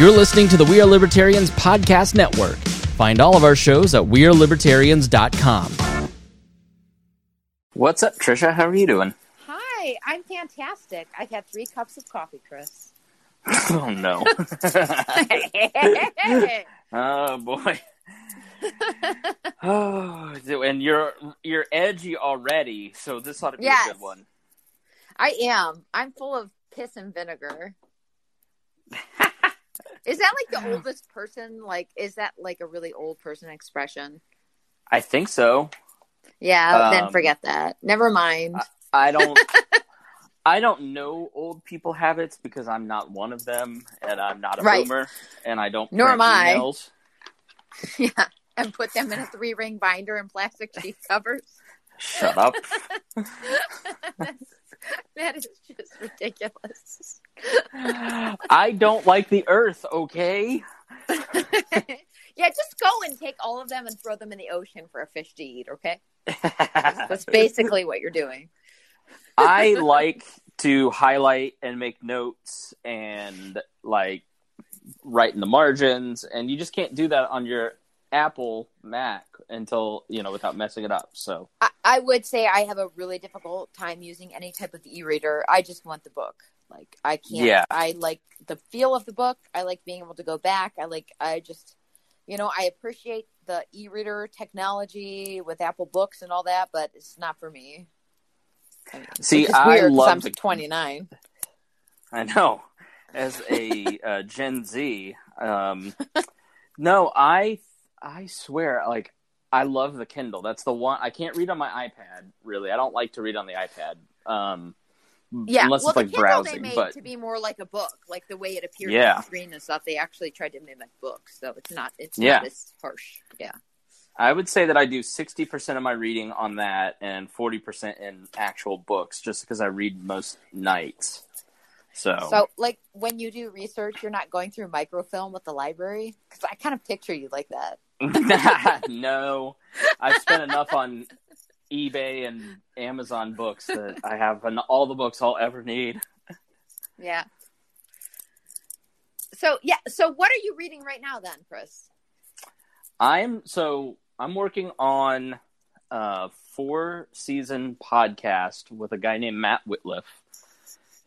You're listening to the We Are Libertarians Podcast Network. Find all of our shows at WeareLibertarians.com. What's up, Trisha? How are you doing? Hi, I'm fantastic. I've had three cups of coffee, Chris. oh no. oh boy. oh, and you're you're edgy already, so this ought to be Yes. a good one. I am. I'm full of piss and vinegar. is that like the oldest person? Like, is that like a really old person expression? I think so. Yeah, then Um, forget that. Never mind. I don't. I don't know old people habits because I'm not one of them, and I'm not a Right. boomer, and I don't. Nor print am I. emails. yeah, and put them in a three ring binder and plastic sheet covers. Shut up. That's, just ridiculous. I don't like the Earth. Okay. yeah, just go and take all of them and throw them in the ocean for a fish to eat, okay? That's basically what you're doing. I like to highlight and make notes and like write in the margins, and you just can't do that on your Apple Mac until you know without messing it up. So I, I would say I have a really difficult time using any type of e-reader. I just want the book. Like I can't. Yeah. I like the feel of the book. I like being able to go back. I like. I just, you know, I appreciate the e-reader technology with Apple Books and all that, but it's not for me. I mean, See, I love I'm the- 29. I know as a uh, Gen Z, um, no, I I swear, like I love the Kindle. That's the one I can't read on my iPad. Really, I don't like to read on the iPad. Um, Yeah, unless well, it's like the Kindle browsing, they made but to be more like a book, like the way it appears Yeah. on the screen and stuff. They actually tried to mimic books, so it's not. It's Yeah. not as harsh. Yeah. I would say that I do 60% of my reading on that and 40% in actual books just because I read most nights. So, So, like when you do research, you're not going through microfilm with the library because I kind of picture you like that. no, I've spent enough on eBay and Amazon books that I have an, all the books I'll ever need. Yeah. So yeah. So what are you reading right now, then, Chris? I'm so I'm working on a four season podcast with a guy named Matt Whitliff,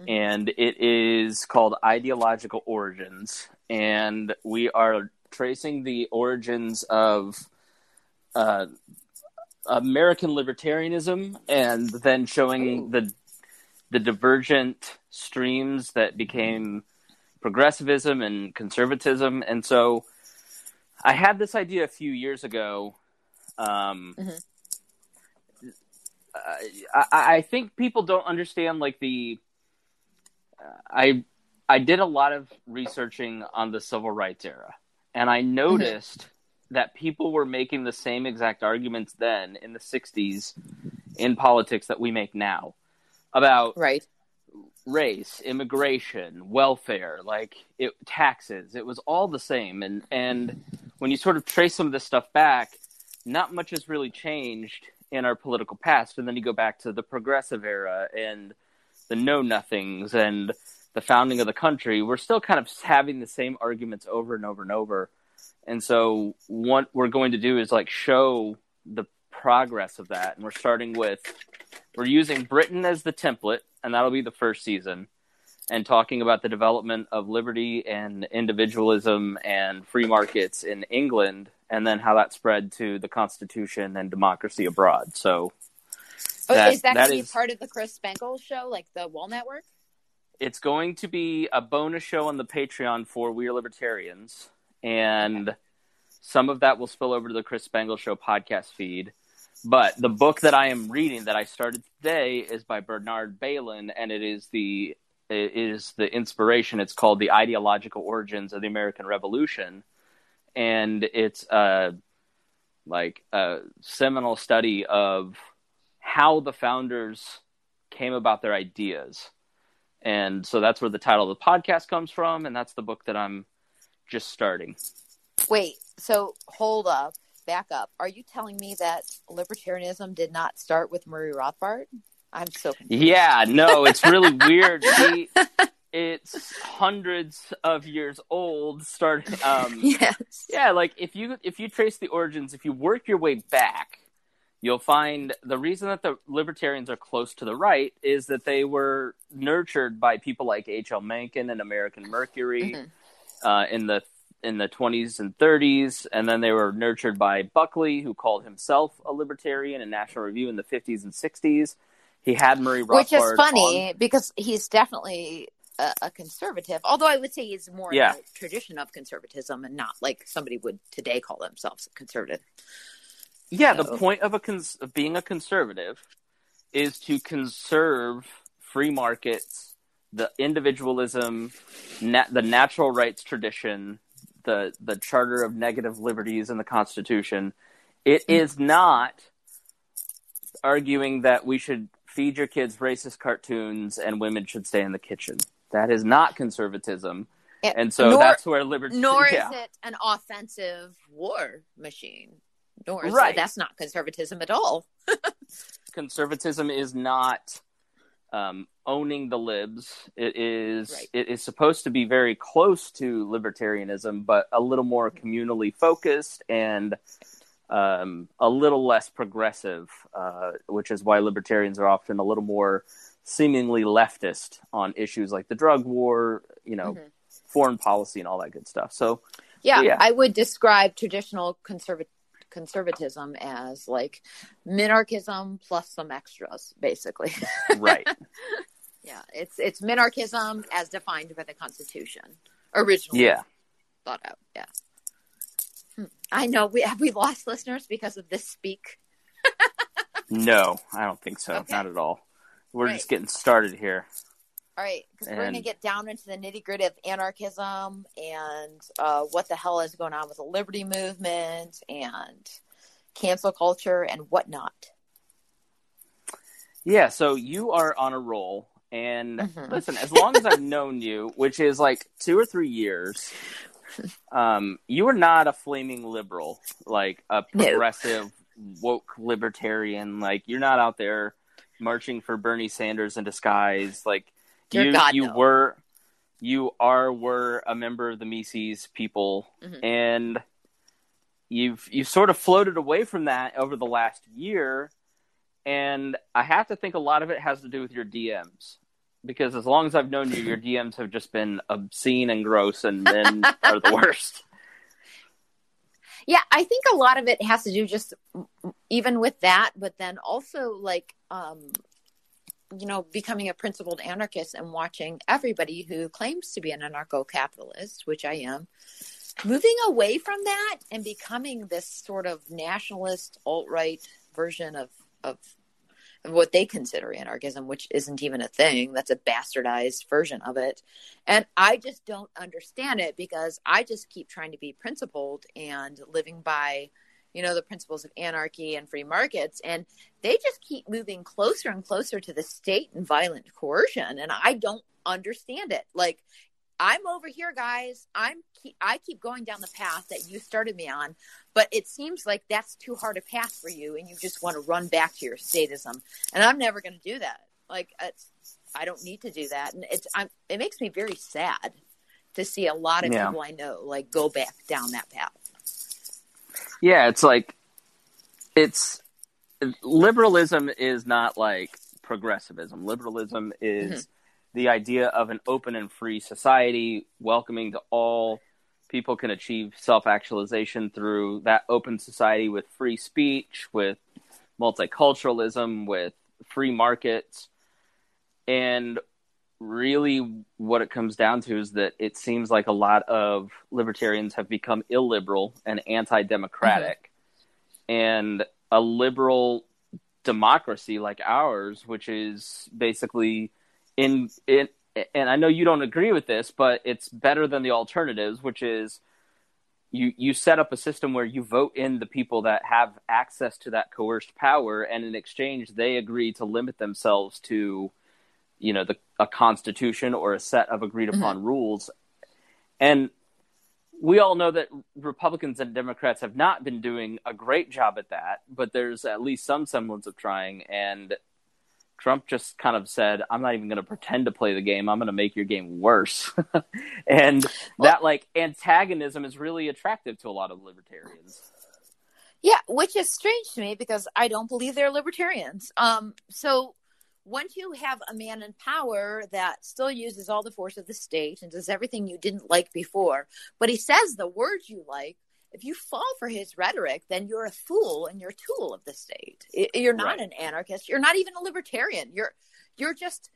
Mhm. and it is called Ideological Origins, and we are tracing the origins of uh, American libertarianism, and then showing the the divergent streams that became progressivism and conservatism, and so. I had this idea a few years ago. Um, Mhm. I, I I think people don't understand like the. Uh, I I did a lot of researching on the civil rights era, and I uh-huh. noticed that people were making the same exact arguments then in the '60s in politics that we make now about Right. race, immigration, welfare, like it, taxes. It was all the same, and and when you sort of trace some of this stuff back, not much has really changed in our political past. And then you go back to the progressive era and the know nothings and the founding of the country. We're still kind of having the same arguments over and over and over. And so what we're going to do is like show the progress of that. And we're starting with we're using Britain as the template, and that'll be the first season, and talking about the development of liberty and individualism and free markets in England, and then how that spread to the Constitution and democracy abroad. So Oh, That- is that, that going to be part of the Chris Spangle show, like the Wall Network? It's going to be a bonus show on the Patreon for We Are Libertarians, and some of that will spill over to the Chris Spangle Show podcast feed. But the book that I am reading that I started today is by Bernard Bailyn, and it is the it is the inspiration. It's called "The Ideological Origins of the American Revolution," and it's a like a seminal study of how the founders came about their ideas. And so that's where the title of the podcast comes from, and that's the book that I'm just starting. Wait. So hold up. Back up. Are you telling me that libertarianism did not start with Murray Rothbard? I'm so confused. Yeah, no, it's really weird. He it's hundreds of years old. Start, um, yes. yeah, like if you if you trace the origins, if you work your way back, you'll find the reason that the libertarians are close to the right is that they were nurtured by people like H.L. Mencken and American Mercury Mhm. uh, in the in the 20s and 30s, and then they were nurtured by Buckley, who called himself a libertarian in National Review in the 50s and 60s. He had Murray Rothbard. Which is on- funny because he's definitely a, a conservative. Although I would say he's more Yeah. in the tradition of conservatism and not like somebody would today call themselves a conservative. Yeah, the point of a cons- of being a conservative is to conserve free markets, the individualism, na- the natural rights tradition, the the Charter of Negative Liberties in the Constitution. It hmm. is not arguing that we should feed your kids racist cartoons and women should stay in the kitchen. That is not conservatism. Yeah, And so nor- that's where liberty Nor yeah. is it an offensive war machine. Nor is Right. that's not conservatism at all. conservatism is not um, owning the libs. It is Right. it is supposed to be very close to libertarianism, but a little more communally focused and um, a little less progressive, uh, which is why libertarians are often a little more seemingly leftist on issues like the drug war, you know, Mhm. foreign policy, and all that good stuff. So Yeah, Yeah. I would describe traditional conserva- conservatism as like minarchism plus some extras, basically. right, yeah, it's it's minarchism as defined by the Constitution, originally yeah. thought out. Yeah, Hmm. I know we have we lost listeners because of this speak. No, I don't think so. Okay. Not at all. We're Right. just getting started here. All right, because we're going to get down into the nitty gritty of anarchism and uh, what the hell is going on with the liberty movement and cancel culture and whatnot. Yeah, so you are on a roll. And Mhm. listen, as long as I've known you, which is like two or three years, um, you are not a flaming liberal, like a No. progressive, woke libertarian. Like you're not out there marching for Bernie Sanders in disguise. Like Dear you, God, you no. were, you are, were a member of the Mises people, Mhm. and you've you sort of floated away from that over the last year and I have to think a lot of it has to do with your DMs because as long as I've known you, your DMs have just been obscene and gross, and men are the worst. Yeah, I think a lot of it has to do just even with that, but then also like um you know, becoming a principled anarchist and watching everybody who claims to be an anarcho capitalist, which I am, moving away from that and becoming this sort of nationalist alt right version of of what they consider anarchism, which isn't even a thing. That's a bastardized version of it. And I just don't understand it because I just keep trying to be principled and living by, you know, the principles of anarchy and free markets. And they just keep moving closer and closer to the state and violent coercion. And I don't understand it. Like, I'm over here, guys. I'm keep, I keep going down the path that you started me on, but it seems like that's too hard a path for you, and you just want to run back to your statism. And I'm never going to do that. Like, it's, I don't need to do that, and it's I'm, it makes me very sad to see a lot of Yeah. people I know like go back down that path. Yeah, it's like it's liberalism is not like progressivism. Liberalism is mm-hmm. the idea of an open and free society, welcoming to all. People can achieve self actualization through that open society with free speech, with multiculturalism, with free markets. And really, what it comes down to is that it seems like a lot of libertarians have become illiberal and anti democratic. Mm-hmm. And a liberal democracy like ours, which is basically in, in, and I know you don't agree with this, but it's better than the alternatives, which is you you set up a system where you vote in the people that have access to that coerced power, and in exchange, they agree to limit themselves to, you know, the a constitution or a set of agreed upon rules, and we all know that Republicans and Democrats have not been doing a great job at that, but there's at least some semblance of trying, and Trump just kind of said, "I'm not even going to pretend to play the game. I'm going to make your game worse." and well, that like antagonism is really attractive to a lot of libertarians. Yeah, which is strange to me because I don't believe they're libertarians. Um, so once you have a man in power that still uses all the force of the state and does everything you didn't like before, but he says the words you like, if you fall for his rhetoric, then you're a fool and you're a tool of the state. You're not right. an anarchist. You're not even a libertarian. You're you're just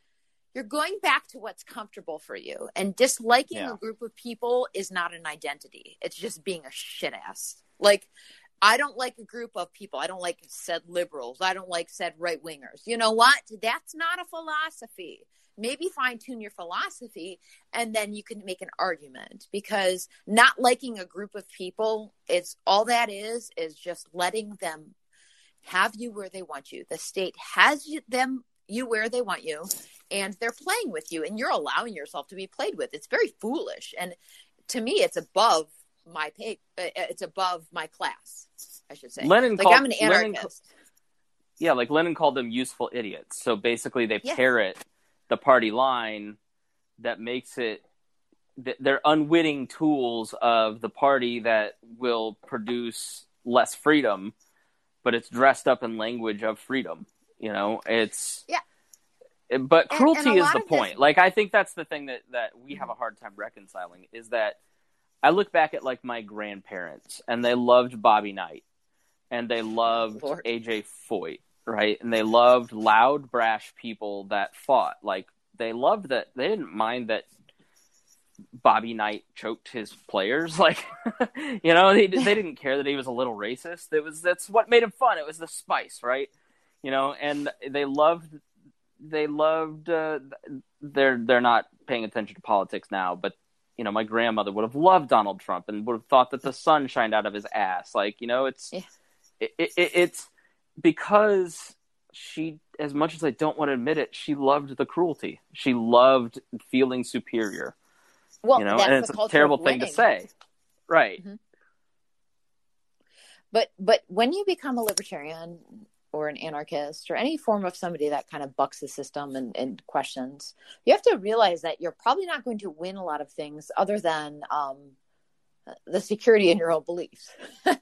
you're going back to what's comfortable for you. And disliking yeah. a group of people is not an identity. It's just being a shit ass. Like I don't like a group of people. I don't like said liberals. I don't like said right wingers. You know what? That's not a philosophy. Maybe fine tune your philosophy and then you can make an argument because not liking a group of people, it's all that is, is just letting them have you where they want you. The state has you, them you where they want you and they're playing with you and you're allowing yourself to be played with. It's very foolish. And to me, it's above my pay. Uh, it's above my class, I should say. Lenin like called, I'm an anarchist. Lenin, yeah, like Lenin called them useful idiots. So basically, they yeah. parrot the party line that makes it. They're unwitting tools of the party that will produce less freedom, but it's dressed up in language of freedom. You know, it's yeah but cruelty and, and is the point. This... Like I think that's the thing that that we have a hard time reconciling is that I look back at like my grandparents, and they loved Bobby Knight, and they loved Lord. AJ Foyt, right? And they loved loud, brash people that fought. Like they loved that. They didn't mind that Bobby Knight choked his players. Like, you know, they they didn't care that he was a little racist. It was that's what made him fun. It was the spice, right? You know, and they loved they loved. Uh, they're they're not paying attention to politics now, but you know, my grandmother would have loved Donald Trump and would have thought that the sun shined out of his ass. Like, you know, it's yeah. it, it, it's because she, as much as I don't want to admit it, she loved the cruelty. She loved feeling superior. Well, you know, and it's a terrible thing to say, right? Mm-hmm. But but when you become a libertarian, or an anarchist or any form of somebody that kind of bucks the system and, and questions, you have to realize that you're probably not going to win a lot of things other than um, the security in your own beliefs. because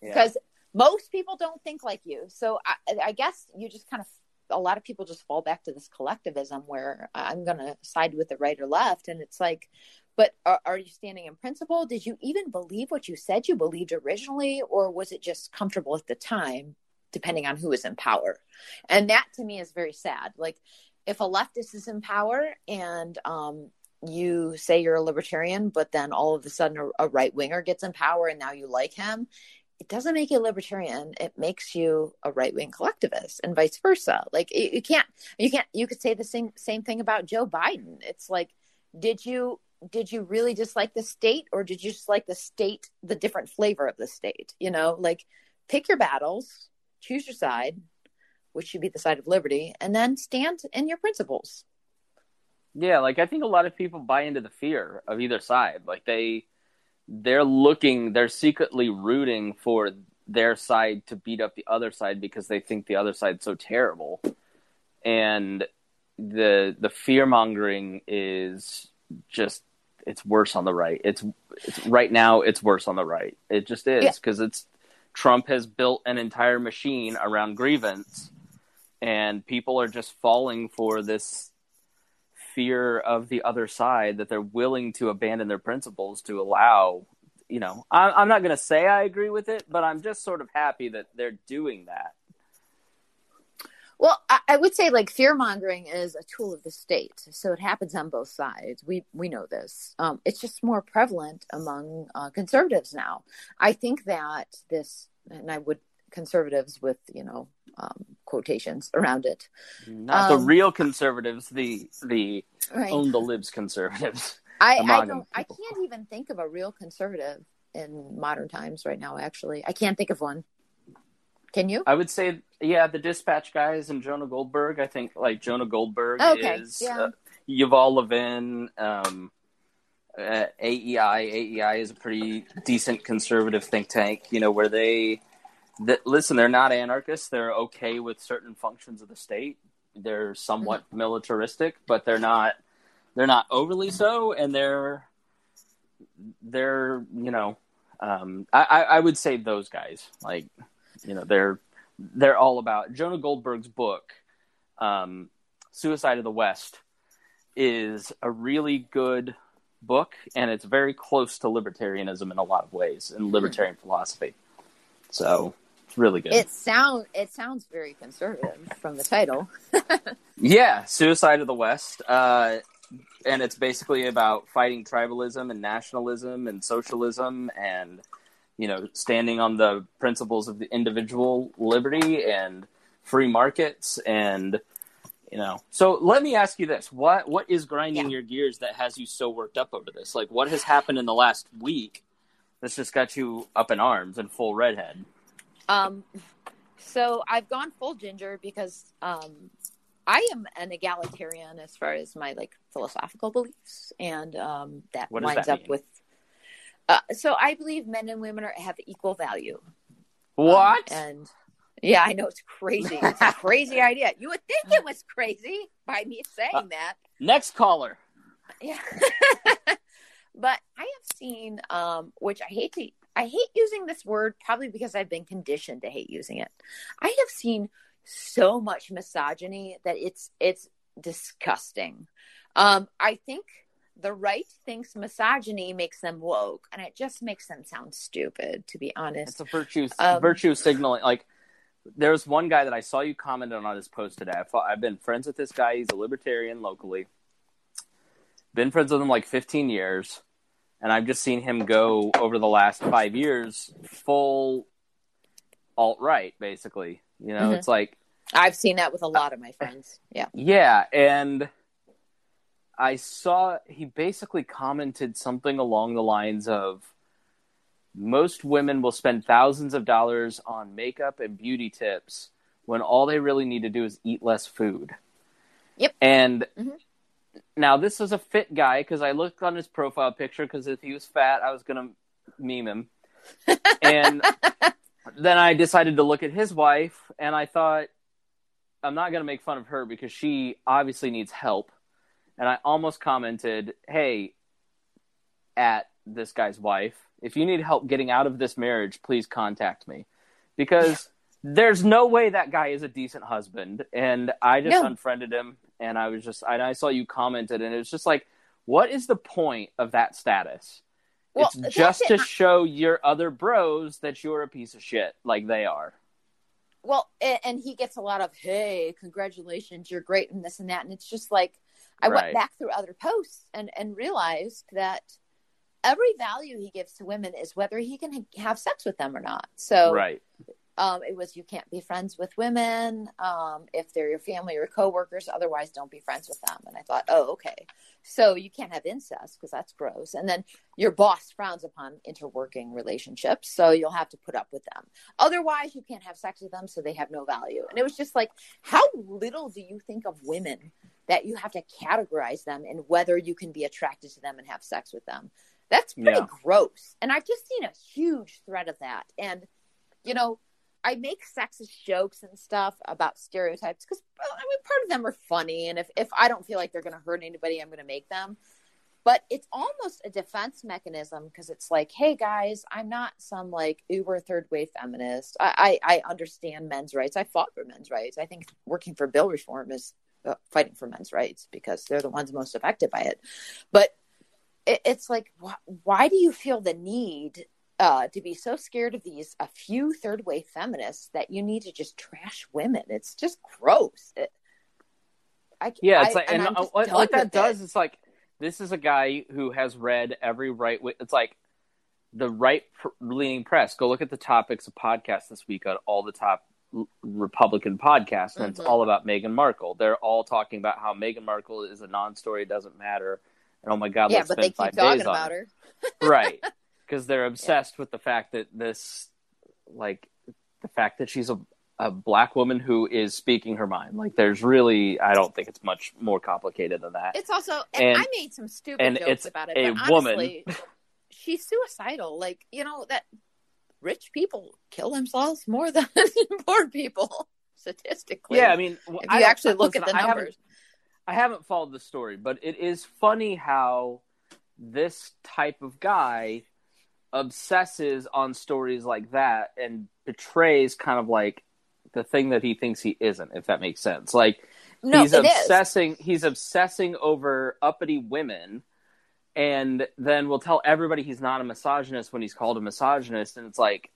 yeah. most people don't think like you. So I, I guess you just kind of a lot of people just fall back to this collectivism where I'm going to side with the right or left. And it's like, but are, are, you standing in principle? Did you even believe what you said you believed originally, or was it just comfortable at the time? Depending on who is in power. And that to me is very sad. Like if a leftist is in power and um, you say you're a libertarian, but then all of a sudden a, a right winger gets in power and now you like him, it doesn't make you a libertarian. It makes you a right wing collectivist, and vice versa. Like you, you can't, you can't, you could say the same same thing about Joe Biden. It's like, did you did you really dislike the state, or did you just like the state, the different flavor of the state? You know, like pick your battles choose your side, which should be the side of liberty, and then stand in your principles. Yeah, like I think a lot of people buy into the fear of either side. Like they they're looking, they're secretly rooting for their side to beat up the other side because they think the other side's so terrible. And the the fear mongering is just it's worse on the right. It's it's right now it's worse on the right. It just is because yeah. it's Trump has built an entire machine around grievance, and people are just falling for this fear of the other side that they're willing to abandon their principles to allow. You know, I, am not going to say I agree with it, but I'm just sort of happy that they're doing that. Well, I, would say like fear mongering is a tool of the state, so it happens on both sides. We we know this. Um, it's just more prevalent among uh, conservatives now. I think that this, and I would conservatives with you know um, quotations around it. Not um, the real conservatives, the the right. own the libs conservatives. I, I don't. I can't even think of a real conservative in modern times right now. Actually, I can't think of one. Can you? I would say, yeah, the Dispatch guys and Jonah Goldberg. I think like Jonah Goldberg oh, okay. is yeah. uh, Yuval Levin. Um, uh, AEI. AEI is a pretty decent conservative think tank. You know, where they that listen, they're not anarchists. They're okay with certain functions of the state, they're somewhat militaristic, but they're not they're not overly so, and they're they're you know um, I, I would say those guys like you know they're they're all about Jonah Goldberg's book, um, Suicide of the West, is a really good book, and it's very close to libertarianism in a lot of ways and libertarian philosophy. So it's really good. It sound it sounds very conservative from the title. yeah, Suicide of the West. Uh, and it's basically about fighting tribalism and nationalism and socialism and you know standing on the principles of the individual liberty and free markets and you know so let me ask you this what what is grinding yeah. your gears that has you so worked up over this like what has happened in the last week that's just got you up in arms and full redhead um so i've gone full ginger because um I am an egalitarian as far as my like philosophical beliefs, and um, that winds that up with. Uh, so I believe men and women are, have equal value. What? Um, and yeah, I know it's crazy. It's a crazy idea. You would think it was crazy by me saying uh, that. Next caller. Yeah. but I have seen, um, which I hate to, I hate using this word probably because I've been conditioned to hate using it. I have seen so much misogyny that it's it's disgusting. Um, I think the right thinks misogyny makes them woke, and it just makes them sound stupid. To be honest, it's a virtue um, virtue signaling. Like there's one guy that I saw you comment on on his post today. I've, I've been friends with this guy. He's a libertarian locally. Been friends with him like 15 years, and I've just seen him go over the last five years full alt right, basically. You know, mm-hmm. it's like I've seen that with a lot of my friends. Yeah. Yeah, and I saw he basically commented something along the lines of most women will spend thousands of dollars on makeup and beauty tips when all they really need to do is eat less food. Yep. And mm-hmm. now this is a fit guy because I looked on his profile picture because if he was fat, I was going to meme him. and then I decided to look at his wife, and I thought, I'm not going to make fun of her because she obviously needs help. And I almost commented, "Hey, at this guy's wife, if you need help getting out of this marriage, please contact me." Because there's no way that guy is a decent husband, and I just no. unfriended him and I was just and I saw you commented and it was just like what is the point of that status? Well, it's just to show your other bros that you're a piece of shit like they are. Well, and he gets a lot of, hey, congratulations, you're great, and this and that. And it's just like, I right. went back through other posts and, and realized that every value he gives to women is whether he can have sex with them or not. So, right. Um, it was you can't be friends with women um, if they're your family or coworkers. Otherwise, don't be friends with them. And I thought, oh, okay. So you can't have incest because that's gross. And then your boss frowns upon interworking relationships, so you'll have to put up with them. Otherwise, you can't have sex with them, so they have no value. And it was just like, how little do you think of women that you have to categorize them and whether you can be attracted to them and have sex with them? That's pretty yeah. gross. And I've just seen a huge thread of that. And you know, I make sexist jokes and stuff about stereotypes because I mean part of them are funny, and if if I don't feel like they're going to hurt anybody, I'm going to make them. But it's almost a defense mechanism because it's like, hey guys, I'm not some like uber third wave feminist. I, I, I understand men's rights. I fought for men's rights. I think working for bill reform is uh, fighting for men's rights because they're the ones most affected by it. But it, it's like, wh- why do you feel the need uh, to be so scared of these a few third wave feminists that you need to just trash women. It's just gross. It, I, yeah, it's I, like, and, and what, what that does it. is like this is a guy who has read every right. It's like the right leaning press. Go look at the topics of podcasts this week on all the top Republican podcast, and mm-hmm. it's all about Meghan Markle. They're all talking about how Meghan Markle is a non-story, doesn't matter, and oh my god, yeah, let's but spend they keep talking about her. right because they're obsessed yeah. with the fact that this, like, the fact that she's a a black woman who is speaking her mind. Like, there's really, I don't think it's much more complicated than that. It's also, and, and I made some stupid and jokes about it. A honestly, woman. she's suicidal. Like, you know that rich people kill themselves more than poor people. statistically. Yeah, I mean, if you I actually look listen, at the I haven't- numbers. I haven't followed the story, but it is funny how this type of guy obsesses on stories like that and betrays kind of like the thing that he thinks he isn't, if that makes sense. Like No, he's it is. obsessing he's obsessing over uppity women and then will tell everybody he's not a misogynist when he's called a misogynist. And it's like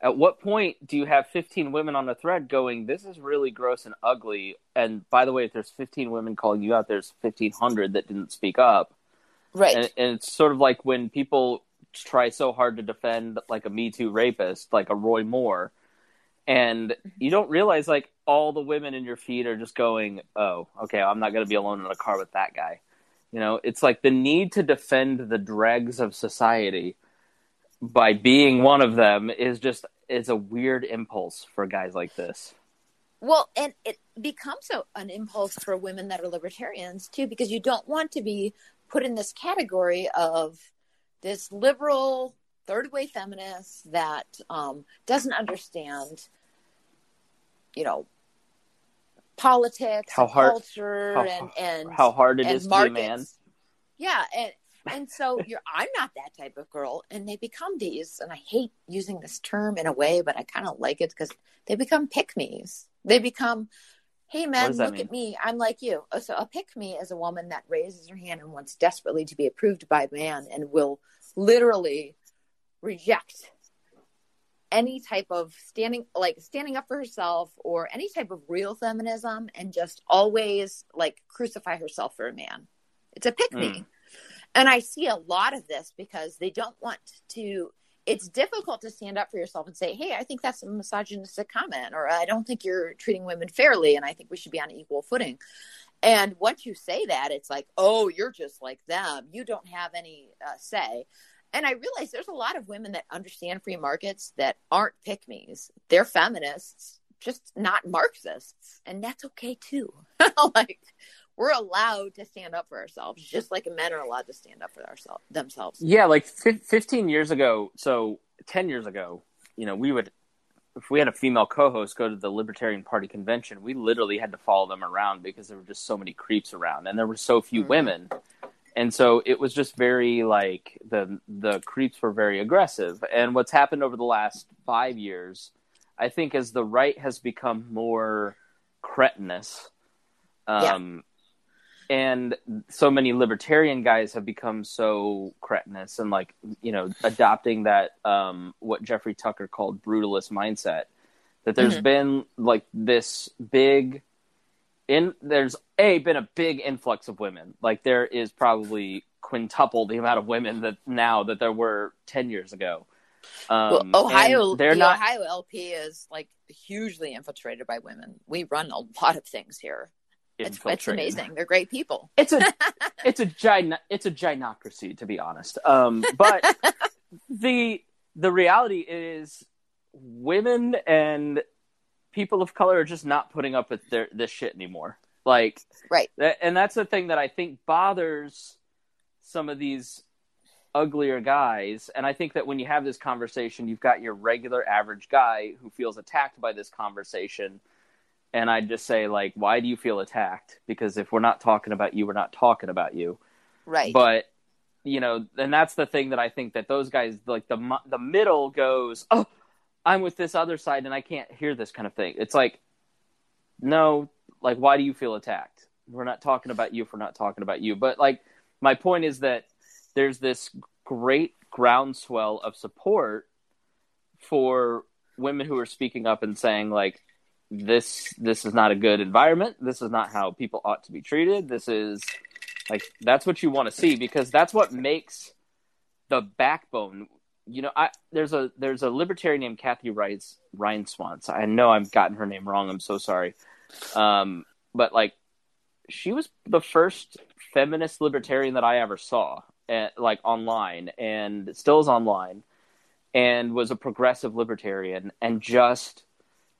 at what point do you have 15 women on a thread going this is really gross and ugly. And by the way if there's 15 women calling you out there's 1500 that didn't speak up. Right. and, and it's sort of like when people try so hard to defend like a me too rapist like a roy moore and mm-hmm. you don't realize like all the women in your feed are just going oh okay i'm not going to be alone in a car with that guy you know it's like the need to defend the dregs of society by being one of them is just is a weird impulse for guys like this. Well, and it becomes a, an impulse for women that are libertarians too, because you don't want to be put in this category of this liberal third way feminist that um, doesn't understand, you know, politics, How and hard- culture, how- and and how hard it and is to be a man markets. Yeah, and and so you're I'm not that type of girl, and they become these, and I hate using this term in a way, but I kind of like it because they become pick me's. They become, hey man, look mean? at me, I'm like you. Uh, So a pick me is a woman that raises her hand and wants desperately to be approved by a man, and will literally reject any type of standing like standing up for herself or any type of real feminism and just always like crucify herself for a man. It's a pick me. Mm. and i see a lot of this because they don't want to it's difficult to stand up for yourself and say hey i think that's a misogynistic comment or i don't think you're treating women fairly and i think we should be on equal footing. And once you say that it's like oh you're just like them. You don't have any uh, say and I realize there's a lot of women that understand free markets that aren't pick me's. They're feminists, just not Marxists. And that's okay too. like, we're allowed to stand up for ourselves, just like men are allowed to stand up for ourselves themselves. Yeah, like fif- 15 years ago, so 10 years ago, you know, we would, if we had a female co host go to the Libertarian Party convention, we literally had to follow them around because there were just so many creeps around and there were so few Mhm. women. And so it was just very like the the creeps were very aggressive. And what's happened over the last five years, I think, as the right has become more cretinous, um, and so many libertarian guys have become so cretinous and like you know adopting that um what jeffrey tucker called brutalist mindset that there's Mhm. been like this big in there's a been a big influx of women like there is probably quintuple the amount of women that now that there were 10 years ago um well, Ohio, they're the not Ohio LP is like hugely infiltrated by women. We run a lot of things here. It's, it's amazing. They're great people. it's a it's a gyn it's a gynocracy to be honest um but the the reality is women and people of color are just not putting up with their this shit anymore. Like Right. that, and that's the thing that i think bothers some of these uglier guys. And i think that when you have this conversation you've got your regular average guy who feels attacked by this conversation. And i just say like why do you feel attacked? Because if we're not talking about you we're not talking about you. Right. but you know and that's the thing that i think that those guys like the the middle goes oh i'm with this other side and i can't hear this kind of thing. It's like no like why do you feel attacked? We're not talking about you if we're not talking about you. But like my point is that there's this great groundswell of support for women who are speaking up and saying like this this is not a good environment. This is not how people ought to be treated. This is like that's what you want to see because that's what makes the backbone you know i there's a there's a libertarian named kathy Rice, Ryan Swans. i know i've gotten her name wrong i'm so sorry um but like she was the first feminist libertarian that i ever saw at, like online and still is online and was a progressive libertarian and just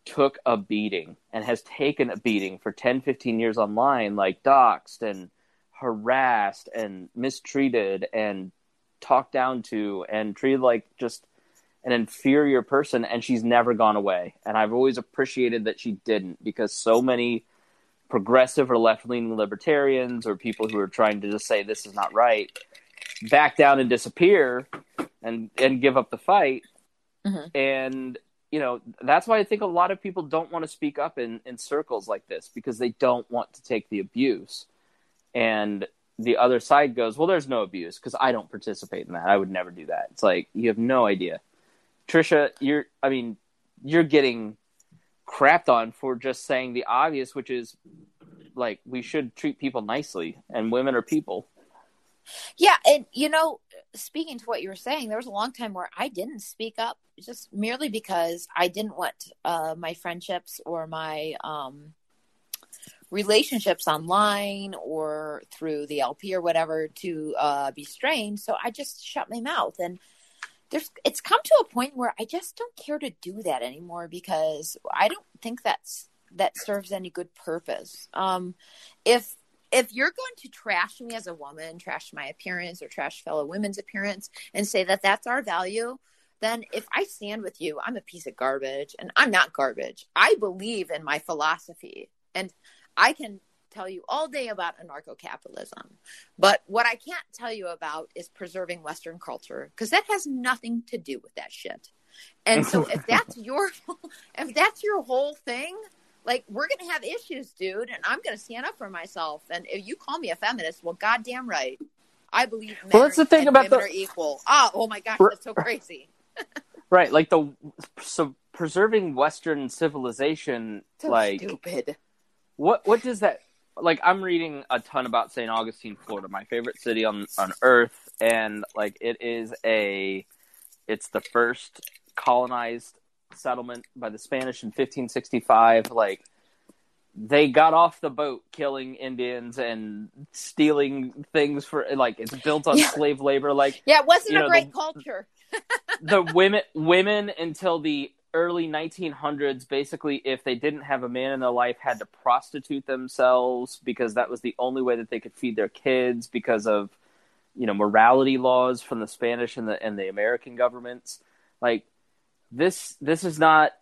took a beating and has taken a beating for 10 15 years online like doxed and harassed and mistreated and talked down to and treated like just an inferior person and she's never gone away. And I've always appreciated that she didn't because so many progressive or left leaning libertarians or people who are trying to just say this is not right back down and disappear and and give up the fight. Mhm. And you know, that's why I think a lot of people don't want to speak up in, in circles like this because they don't want to take the abuse. And the other side goes, Well, there's no abuse because I don't participate in that. I would never do that. It's like you have no idea. Trisha, you're I mean, you're getting crapped on for just saying the obvious, which is like we should treat people nicely and women are people. Yeah, and you know, speaking to what you were saying, there was a long time where I didn't speak up just merely because I didn't want uh, my friendships or my um, relationships online or through the LP or whatever to uh, be strained. So I just shut my mouth, and there's it's come to a point where I just don't care to do that anymore because I don't think that's that serves any good purpose. Um, if if you're going to trash me as a woman, trash my appearance or trash fellow women's appearance and say that that's our value, then if I stand with you, I'm a piece of garbage and I'm not garbage. I believe in my philosophy and I can tell you all day about anarcho capitalism. But what I can't tell you about is preserving Western culture because that has nothing to do with that shit. And so if that's your if that's your whole thing, like we're gonna have issues, dude, and I'm gonna stand up for myself. And if you call me a feminist, well, goddamn right, I believe. Men Well, that's the thing about the- are equal. Ah, oh my gosh, that's so crazy. Right, like the so preserving Western civilization, So like stupid. What what does that like? I'm reading a ton about St. Augustine, Florida, my favorite city on on earth, and like it is a, it's the first colonized settlement by the Spanish in 1565. Like they got off the boat killing Indians and stealing things for like it's built on Yeah. slave labor. Like Yeah, it wasn't a know, great the- culture. the women women until the early 1900s basically if they didn't have a man in their life had to prostitute themselves because that was the only way that they could feed their kids because of you know morality laws from the Spanish and the and the American governments. Like this this is not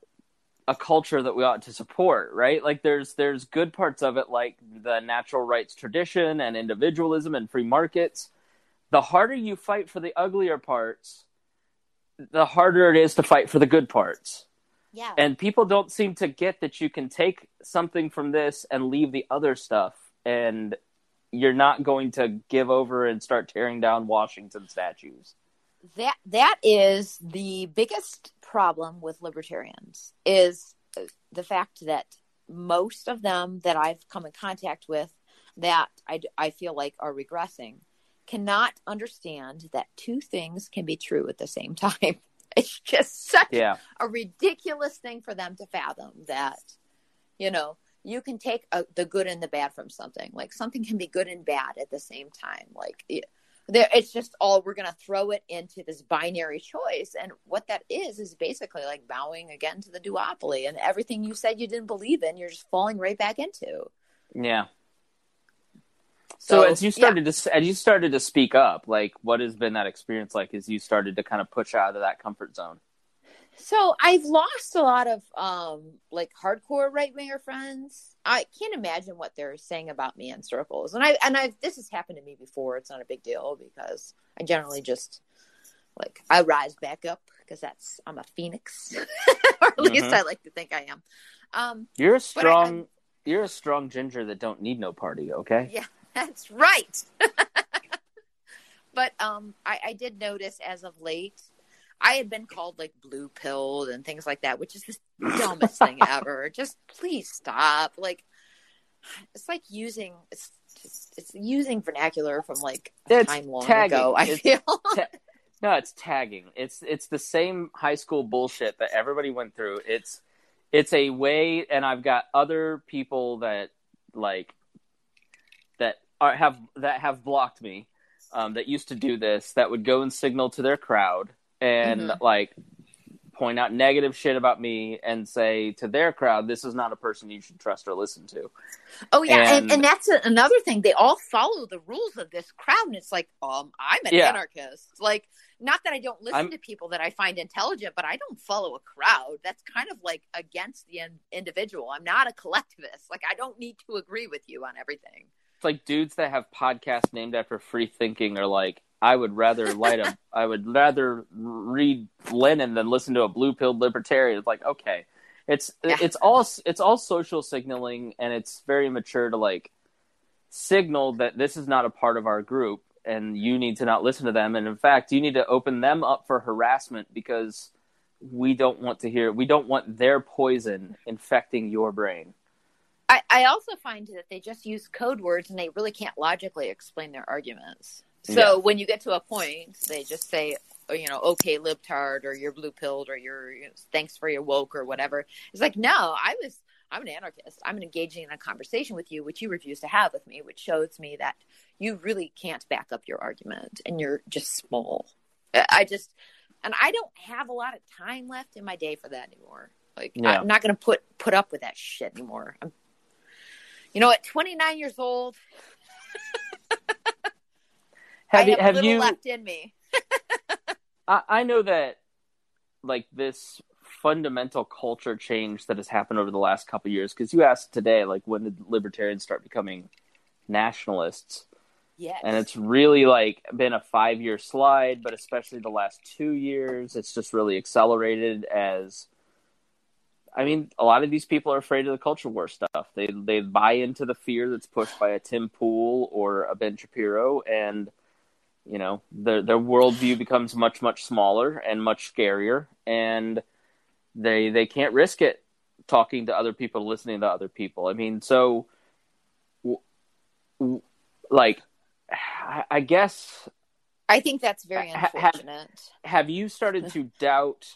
a culture that we ought to support right? Like there's there's good parts of it like the natural rights tradition and individualism and free markets. The harder you fight for the uglier parts the harder it is to fight for the good parts. Yeah. And people don't seem to get that you can take something from this and leave the other stuff and you're not going to give over and start tearing down Washington statues. that that is the biggest problem with libertarians is uh, the fact that most of them that I've come in contact with that I, I feel like are regressing cannot understand that two things can be true at the same time. It's just such Yeah. a ridiculous thing for them to fathom that, you know, you can take a, the good and the bad from something. Like something can be good and bad at the same time. Like it, it's just all we're going to throw it into this binary choice. And what that is is basically like bowing again to the duopoly and everything you said you didn't believe in, you're just falling right back into. Yeah. So, as you yeah. started to as you started to speak up, like what has been that experience like as you started to kind of push out of that comfort zone? So I've lost a lot of um like hardcore right winger friends. I can't imagine what they're saying about me in circles. And I and I this has happened to me before. It's not a big deal because I generally just like I rise back up because that's I'm a phoenix. or at least Mhm. I like to think I am. Um You're a But I- strong you're a strong ginger that don't need no party, okay? Yeah. That's right. but um I, I did notice as of late I had been called like blue pilled and things like that, which is the dumbest thing ever. Just please stop. Like it's like using it's just, it's using vernacular from like a It's time long tagging. ago. I It's feel No, it's tagging. It's it's the same high school bullshit that everybody went through. It's it's a way, and I've got other people that like are have that have blocked me um, that used to do this that would go and signal to their crowd and Mhm. like point out negative shit about me and say to their crowd, this is not a person you should trust or listen to. Oh yeah, and, And- and, that's a, another thing. They all follow the rules of this crowd, and it's like, um, I'm an Yeah. anarchist. Like, not that I don't listen I'm- to people that I find intelligent, but I don't follow a crowd. That's kind of like against the in- individual. I'm not a collectivist. Like, I don't need to agree with you on everything. It's like dudes that have podcasts named after free thinking are like, I would rather light a, I would rather read Lenin than listen to a blue pilled libertarian. It's like, okay, it's Yeah. it's all it's all social signaling, and it's very mature to like signal that this is not a part of our group, and you need to not listen to them. And in fact, you need to open them up for harassment because we don't want to hear, we don't want their poison infecting your brain. I, I also find that they just use code words and they really can't logically explain their arguments. So Yeah. when you get to a point, they just say, you know, okay, libtard, or you're blue pilled, or you're you know, thanks for your woke, or whatever. It's like, no, I was, I'm an anarchist. I'm engaging in a conversation with you, which you refuse to have with me, which shows me that you really can't back up your argument and you're just small. I I just, and I don't have a lot of time left in my day for that anymore. Like, Yeah. I'm not going to put put up with that shit anymore. I'm you know, at 29 years old, Have you have, have you left in me. I, I know that like this fundamental culture change that has happened over the last couple of years because you asked today like when did libertarians start becoming nationalists Yes. and it's really like been a five year slide but especially the last two years it's just really accelerated as i mean a lot of these people are afraid of the culture war stuff they they buy into the fear that's pushed by a tim pool or a ben shapiro and you know their their worldview becomes much much smaller and much scarier and they they can't risk it talking to other people listening to other people i mean so w- w- like I- i guess I think that's very Ha- ha- unfortunate. have you started to doubt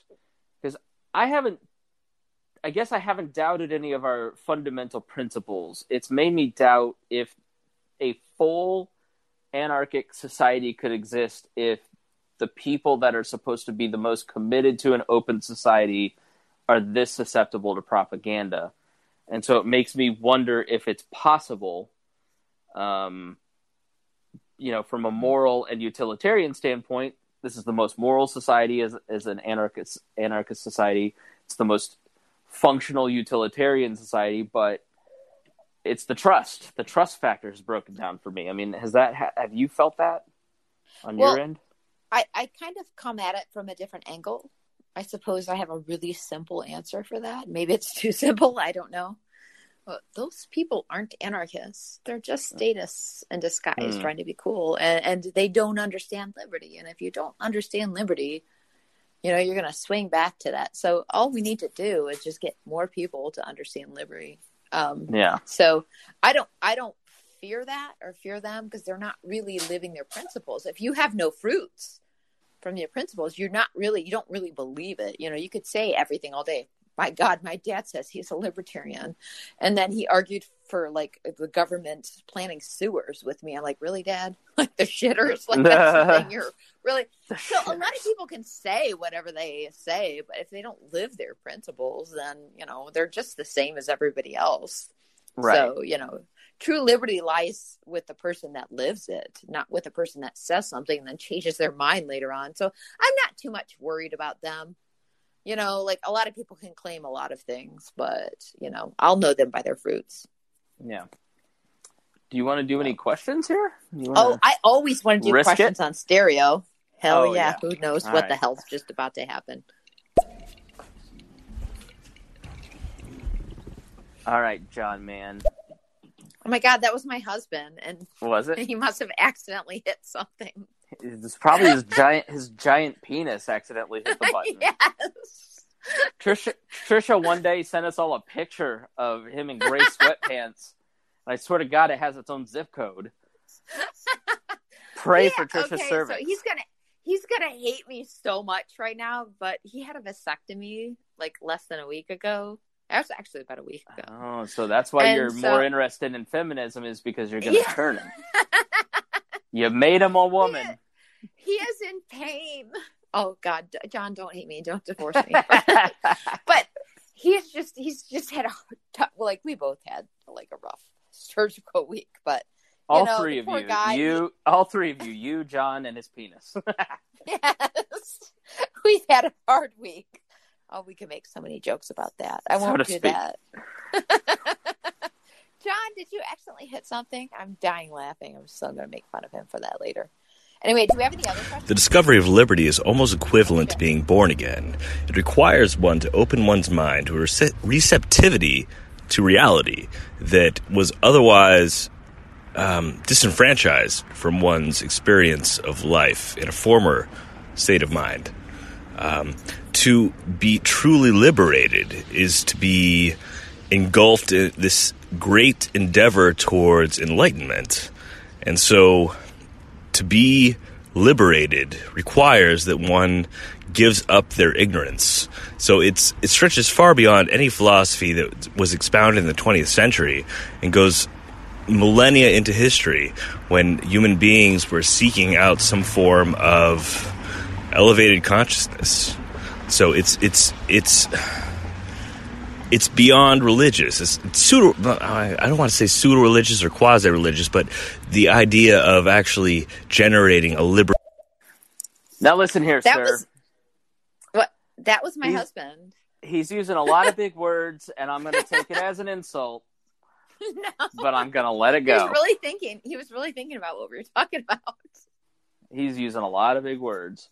because i haven't i guess i haven't doubted any of our fundamental principles. It's made me doubt if a full anarchic society could exist if the people that are supposed to be the most committed to an open society are this susceptible to propaganda. And so it makes me wonder if it's possible um, you know from a moral and utilitarian standpoint this is the most moral society as, as an anarchist anarchist society. It's the most functional utilitarian society but it's the trust the trust factor is broken down for me i mean has that ha- have you felt that on Well, your end I, I kind of come at it from a different angle. I suppose I have a really simple answer for that. Maybe it's too simple. I don't know. But those people aren't anarchists. They're just statists in disguise Hmm. trying to be cool. And, and they don't understand liberty. And if you don't understand liberty, you know, you're going to swing back to that. So all we need to do is just get more people to understand liberty. Um, yeah so I don't I don't fear that or fear them because they're not really living their principles. If you have no fruits from your principles, you're not really you don't really believe it. You know, you could say everything all day. My God, my dad says he's a libertarian, and then he argued for like the government planning sewers with me. I'm like, really, Dad? Like the shitters? Like that's the thing you're really. So a lot of people can say whatever they say, but if they don't live their principles, then you know they're just the same as everybody else. right So, you know, true liberty lies with the person that lives it, not with the person that says something and then changes their mind later on. So I'm not too much worried about them. You know, like a lot of people can claim a lot of things, but, you know, I'll know them by their fruits. yeah do you want to do any questions here Oh, I always want to do risk it? questions on stereo. Hell Oh, yeah. yeah. Who knows All what right. the hell's just about to happen? all right john man Oh my God, that was my husband. And was it he must have accidentally hit something. It's probably his giant his giant penis accidentally hit the button yes. Trisha, Trisha one day sent us all a picture of him in gray sweatpants. I swear to God, it has its own zip code. Pray Yeah, for Trisha's okay, service. So he's gonna he's gonna hate me so much right now, but he had a vasectomy like less than a week ago. That was actually about a week ago. Oh, so that's why And you're so- more interested in feminism is because you're going to Yeah. turn him. You made him a woman. He is in pain. oh God, John, don't hate me, don't divorce me. but he's just he's just had a tough, like we both had like a rough surgical week, but all know, three of you, guy, you, all three of you, you, John, and his penis. yes, we've had a hard week. Oh, we can make so many jokes about that. I So won't to do speak. that. John, did you accidentally hit something? I'm dying laughing. I'm still going to make fun of him for that later. Anyway, do we have any other questions? The discovery of liberty is almost equivalent to being born again. It requires one to open one's mind to a rece- receptivity to reality that was otherwise um, disenfranchised from one's experience of life in a former state of mind. Um, to be truly liberated is to be engulfed in this great endeavor towards enlightenment. And so to be liberated requires that one gives up their ignorance. So it's it stretches far beyond any philosophy that was expounded in the 20th century and goes millennia into history when human beings were seeking out some form of elevated consciousness. So it's it's it's it's beyond religious. It's, it's pseudo. I I don't want to say pseudo religious or quasi religious, but the idea of actually generating a liberal. now listen here, That sir. was what that was my He's- husband. He's using a lot of big words, and I'm going to take it as an insult, no. but I'm going to let it He was go. really thinking. He was really thinking about what we were talking about. He's using a lot of big words.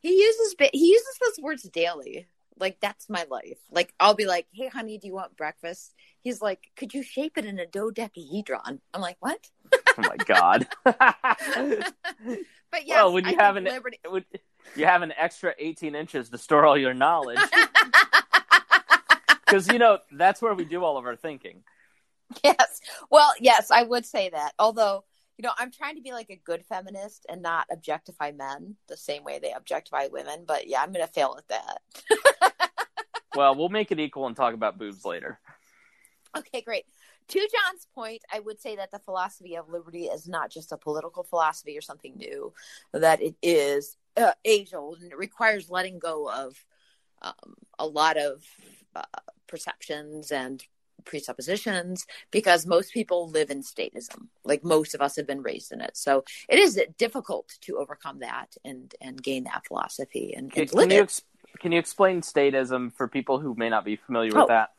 He uses bi- he uses those words daily. Like that's my life. Like I'll be like, "Hey, honey, do you want breakfast?" He's like, "Could you shape it in a dodecahedron?" I'm like, "What?" Oh my god. But yeah, well, when you have an liberty. when you have an extra 18 inches to store all your knowledge, because you know that's where we do all of our thinking. yes. Well, yes, I would say that. Although, you know, I'm trying to be like a good feminist and not objectify men the same way they objectify women. But yeah, I'm going to fail at that. Well, we'll make it equal and talk about boobs later. Okay, great. To John's point, I would say that the philosophy of liberty is not just a political philosophy or something new, that it is uh, age old and it requires letting go of um, a lot of uh, perceptions and presuppositions because most people live in statism. Like most of us have been raised in it. So it is difficult to overcome that and, and gain that philosophy and, Can, and can live you ex- can you explain statism for people who may not be familiar with Oh. that?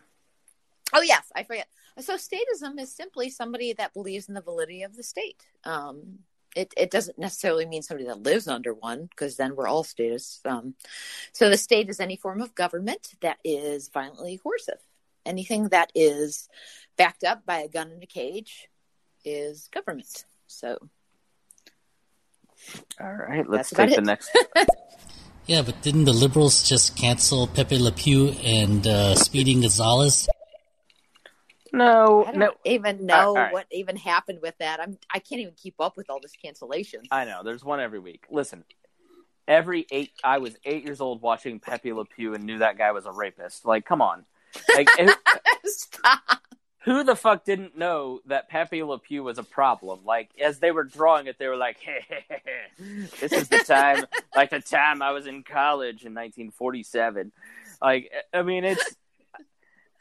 Oh yes, I forget. So statism is simply somebody that believes in the validity of the state. Um, it it doesn't necessarily mean somebody that lives under one, because then we're all statists. Um, so the state is any form of government that is violently coercive. Anything that is backed up by a gun in a cage is government. So All right, let's That's about take the it. next. Yeah, but didn't the liberals just cancel Pepe Le Pew and uh, Speedy Gonzalez? No, I don't no, even know All right, all right. what even happened with that. I'm I can't even keep up with all this cancellation. I know. There's one every week. Listen, every eight, I was eight years old watching Pepe Le Pew and knew that guy was a rapist. Like, come on. Like, who, who the fuck didn't know that Pepe Le Pew was a problem? Like, as they were drawing it, they were like, hey, hey, hey, hey, this is the time, like the time I was in college in 1947. Like, I mean, it's.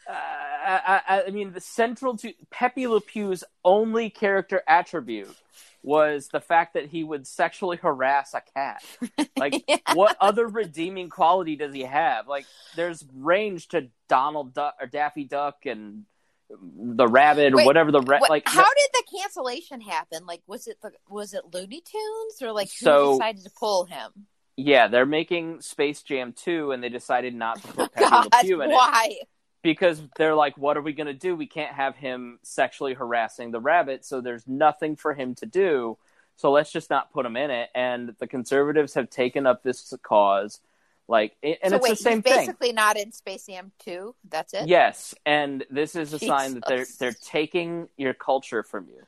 Uh, I, I, I mean, the central to Pepe Le Pew's only character attribute was the fact that he would sexually harass a cat. Like, Yeah. what other redeeming quality does he have? Like, there's range to Donald Duck or Daffy Duck and the rabbit or Wait, whatever the ra- What- like. how did the cancellation happen? Like, was it the, was it Looney Tunes or like who So- decided to pull him? yeah, they're making Space Jam 2 and they decided not to put Pepe Le Pew in it why? Because they're like, what are we going to do? We can't have him sexually harassing the rabbit, so there's nothing for him to do. So let's just not put him in it. And the conservatives have taken up this cause, like, and so it's wait, the same he's thing. basically not in Space Jam two. That's it. Yes, and this is a sign that they're they're taking your culture from you.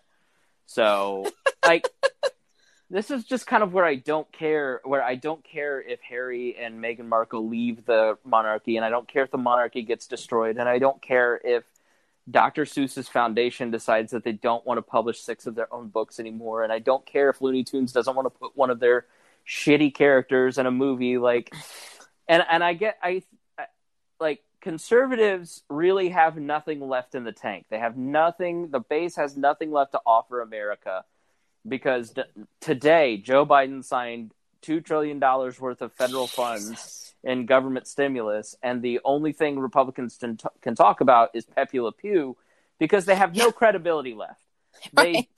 So, like, this is just kind of where I don't care. Where I don't care if Harry and Meghan Markle leave the monarchy, and I don't care if the monarchy gets destroyed, and I don't care if Dr. Seuss's foundation decides that they don't want to publish six of their own books anymore, and I don't care if Looney Tunes doesn't want to put one of their shitty characters in a movie like and and I get I like conservatives really have nothing left in the tank. They have nothing the base has nothing left to offer America because d- today Joe Biden signed 2 trillion dollars worth of federal funds in government stimulus and the only thing Republicans can, t- can talk about is Pepe Le Pew because they have no credibility left. They Right.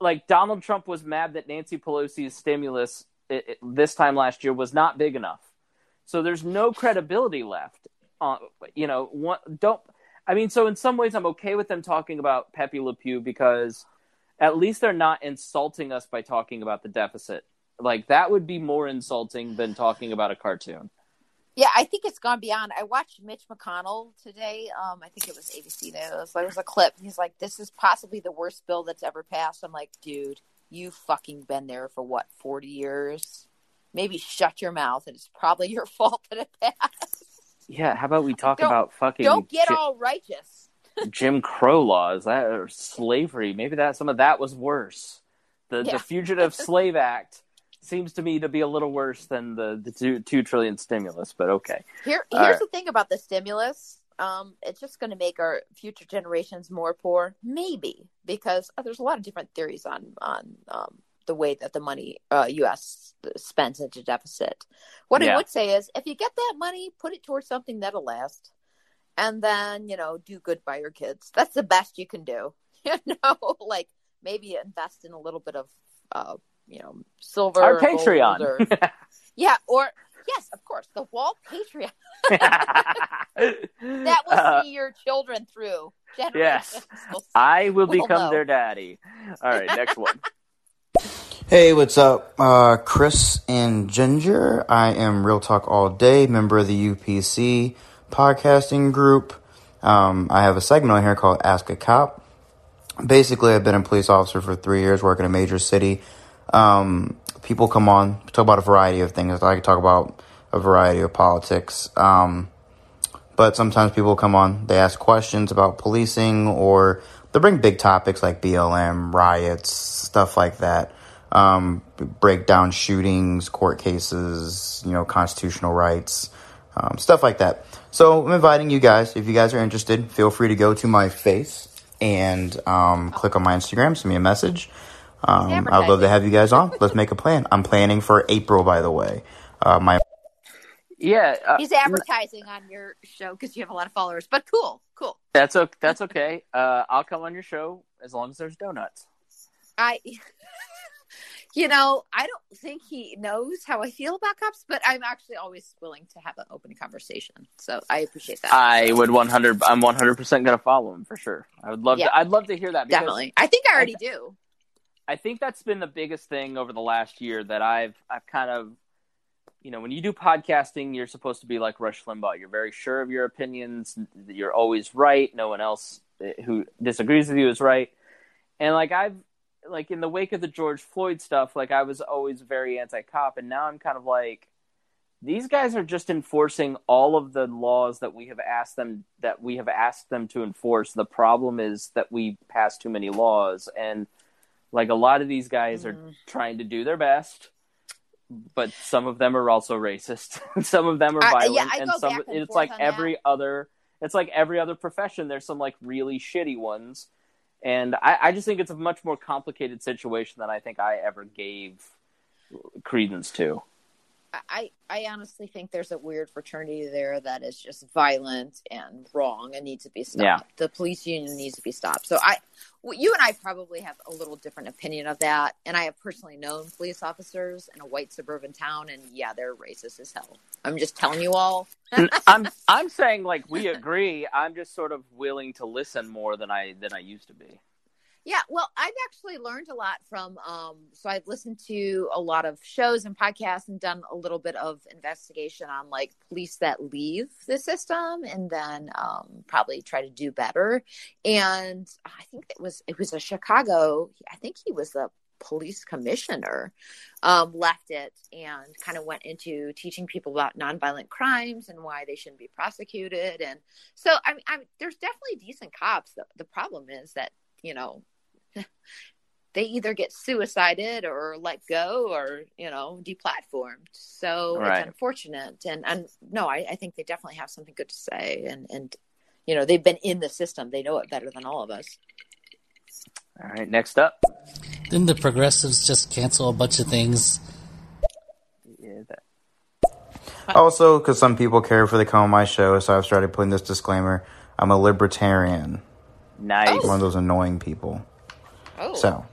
like Donald Trump was mad that Nancy Pelosi's stimulus it, it- this time last year was not big enough. So there's no credibility left. Uh, you know, one, don't. I mean, so in some ways, I'm okay with them talking about Pepe Le Pew because at least they're not insulting us by talking about the deficit. Like that would be more insulting than talking about a cartoon. Yeah, I think it's gone beyond. I watched Mitch McConnell today. Um, I think it was ABC News. There was a clip. He's like, "This is possibly the worst bill that's ever passed." I'm like, dude, you fucking been there for what, forty years? Maybe shut your mouth. And it's probably your fault that it passed. Yeah, how about we talk Don't- about fucking Don't get Ji- all righteous. Jim Crow laws that or slavery? Maybe that some of that was worse. The Yeah. the Fugitive Slave Act seems to me to be a little worse than the the two, two trillion stimulus, but okay. Here, here's right. the thing about the stimulus. Um, it's just going to make our future generations more poor, maybe, because uh, there's a lot of different theories on on um, the way that the money uh, U.S. spends into deficit. What I would say is, if you get that money, put it towards something that'll last, and then you know, do good by your kids. That's the best you can do. You know, like maybe invest in a little bit of, uh, you know, silver. Our Patreon. or- yeah, or yes, of course, the Wall Patreon that will Uh, see your children through generations. yes. will see- I will Well, become no. their daddy. All right, next one. Hey, what's up? Uh, Chris and Ginger. I am Real Talk All Day, member of the UPC podcasting group. Um, I have a segment on here called Ask a Cop. Basically, I've been a police officer for three years, working in a major city. Um, people come on, talk about a variety of things. I can talk about a variety of politics. Um, but sometimes people come on, they ask questions about policing or they bring big topics like BLM, riots, stuff like that. Um, break down shootings, court cases, you know, constitutional rights, um, stuff like that. So I'm inviting you guys, if you guys are interested, feel free to go to my face and um, click on my Instagram, send me a message. Um, I'd love to have you guys on. Let's make a plan. I'm planning for April, by the way. Uh, my Yeah, uh, He's advertising on your show because you have a lot of followers. But cool, cool. that's okay. That's okay. Uh, I'll come on your show as long as there's donuts. I, you know, I don't think he knows how I feel about cops, but I'm actually always willing to have an open conversation. So I appreciate that. I would 100. I'm 100 percent gonna follow him for sure. I would love Yeah. to. I'd love to hear that. because definitely. I think I already do. I think that's been the biggest thing over the last year that I've I've kind of you know when you do podcasting you're supposed to be like Rush Limbaugh you're very sure of your opinions you're always right no one else eh, who disagrees with you is right and like I've like in the wake of the George Floyd stuff like I was always very anti-cop and now I'm kind of like these guys are just enforcing all of the laws that we have asked them that we have asked them to enforce the problem is that we pass too many laws and like a lot of these guys are Mhm. trying to do their best, but some of them are also racist. some of them are I- violent, yeah, I and some and it's like every other. It's like every other profession. There's some like really shitty ones, and I, I just think it's a much more complicated situation than I think I ever gave credence to. I, I honestly think there's a weird fraternity there that is just violent and wrong and needs to be stopped. Yeah. The police union needs to be stopped. So I, you and I probably have a little different opinion of that. And I have personally known police officers in a white suburban town, and yeah, they're racist as hell. I'm just telling you all. I'm I'm saying like we agree. I'm just sort of willing to listen more than I than I used to be. Yeah, well, I've actually learned a lot from. Um, so I've listened to a lot of shows and podcasts and done a little bit of investigation on like police that leave the system and then um, probably try to do better. And I think it was it was a Chicago. I think he was the police commissioner. Um, left it and kind of went into teaching people about nonviolent crimes and why they shouldn't be prosecuted. And so I mean, there's definitely decent cops. The, the problem is that you know they either get suicided or let go or you know deplatformed so Right. it's unfortunate and and no I, I think they definitely have something good to say and and you know they've been in the system they know it better than all of us All right, next up. Didn't the progressives just cancel a bunch of things? Yeah, that, Also, because some people care for the come on my show, so I've started putting this disclaimer. I'm a libertarian, nice. one of those annoying people. Oh So,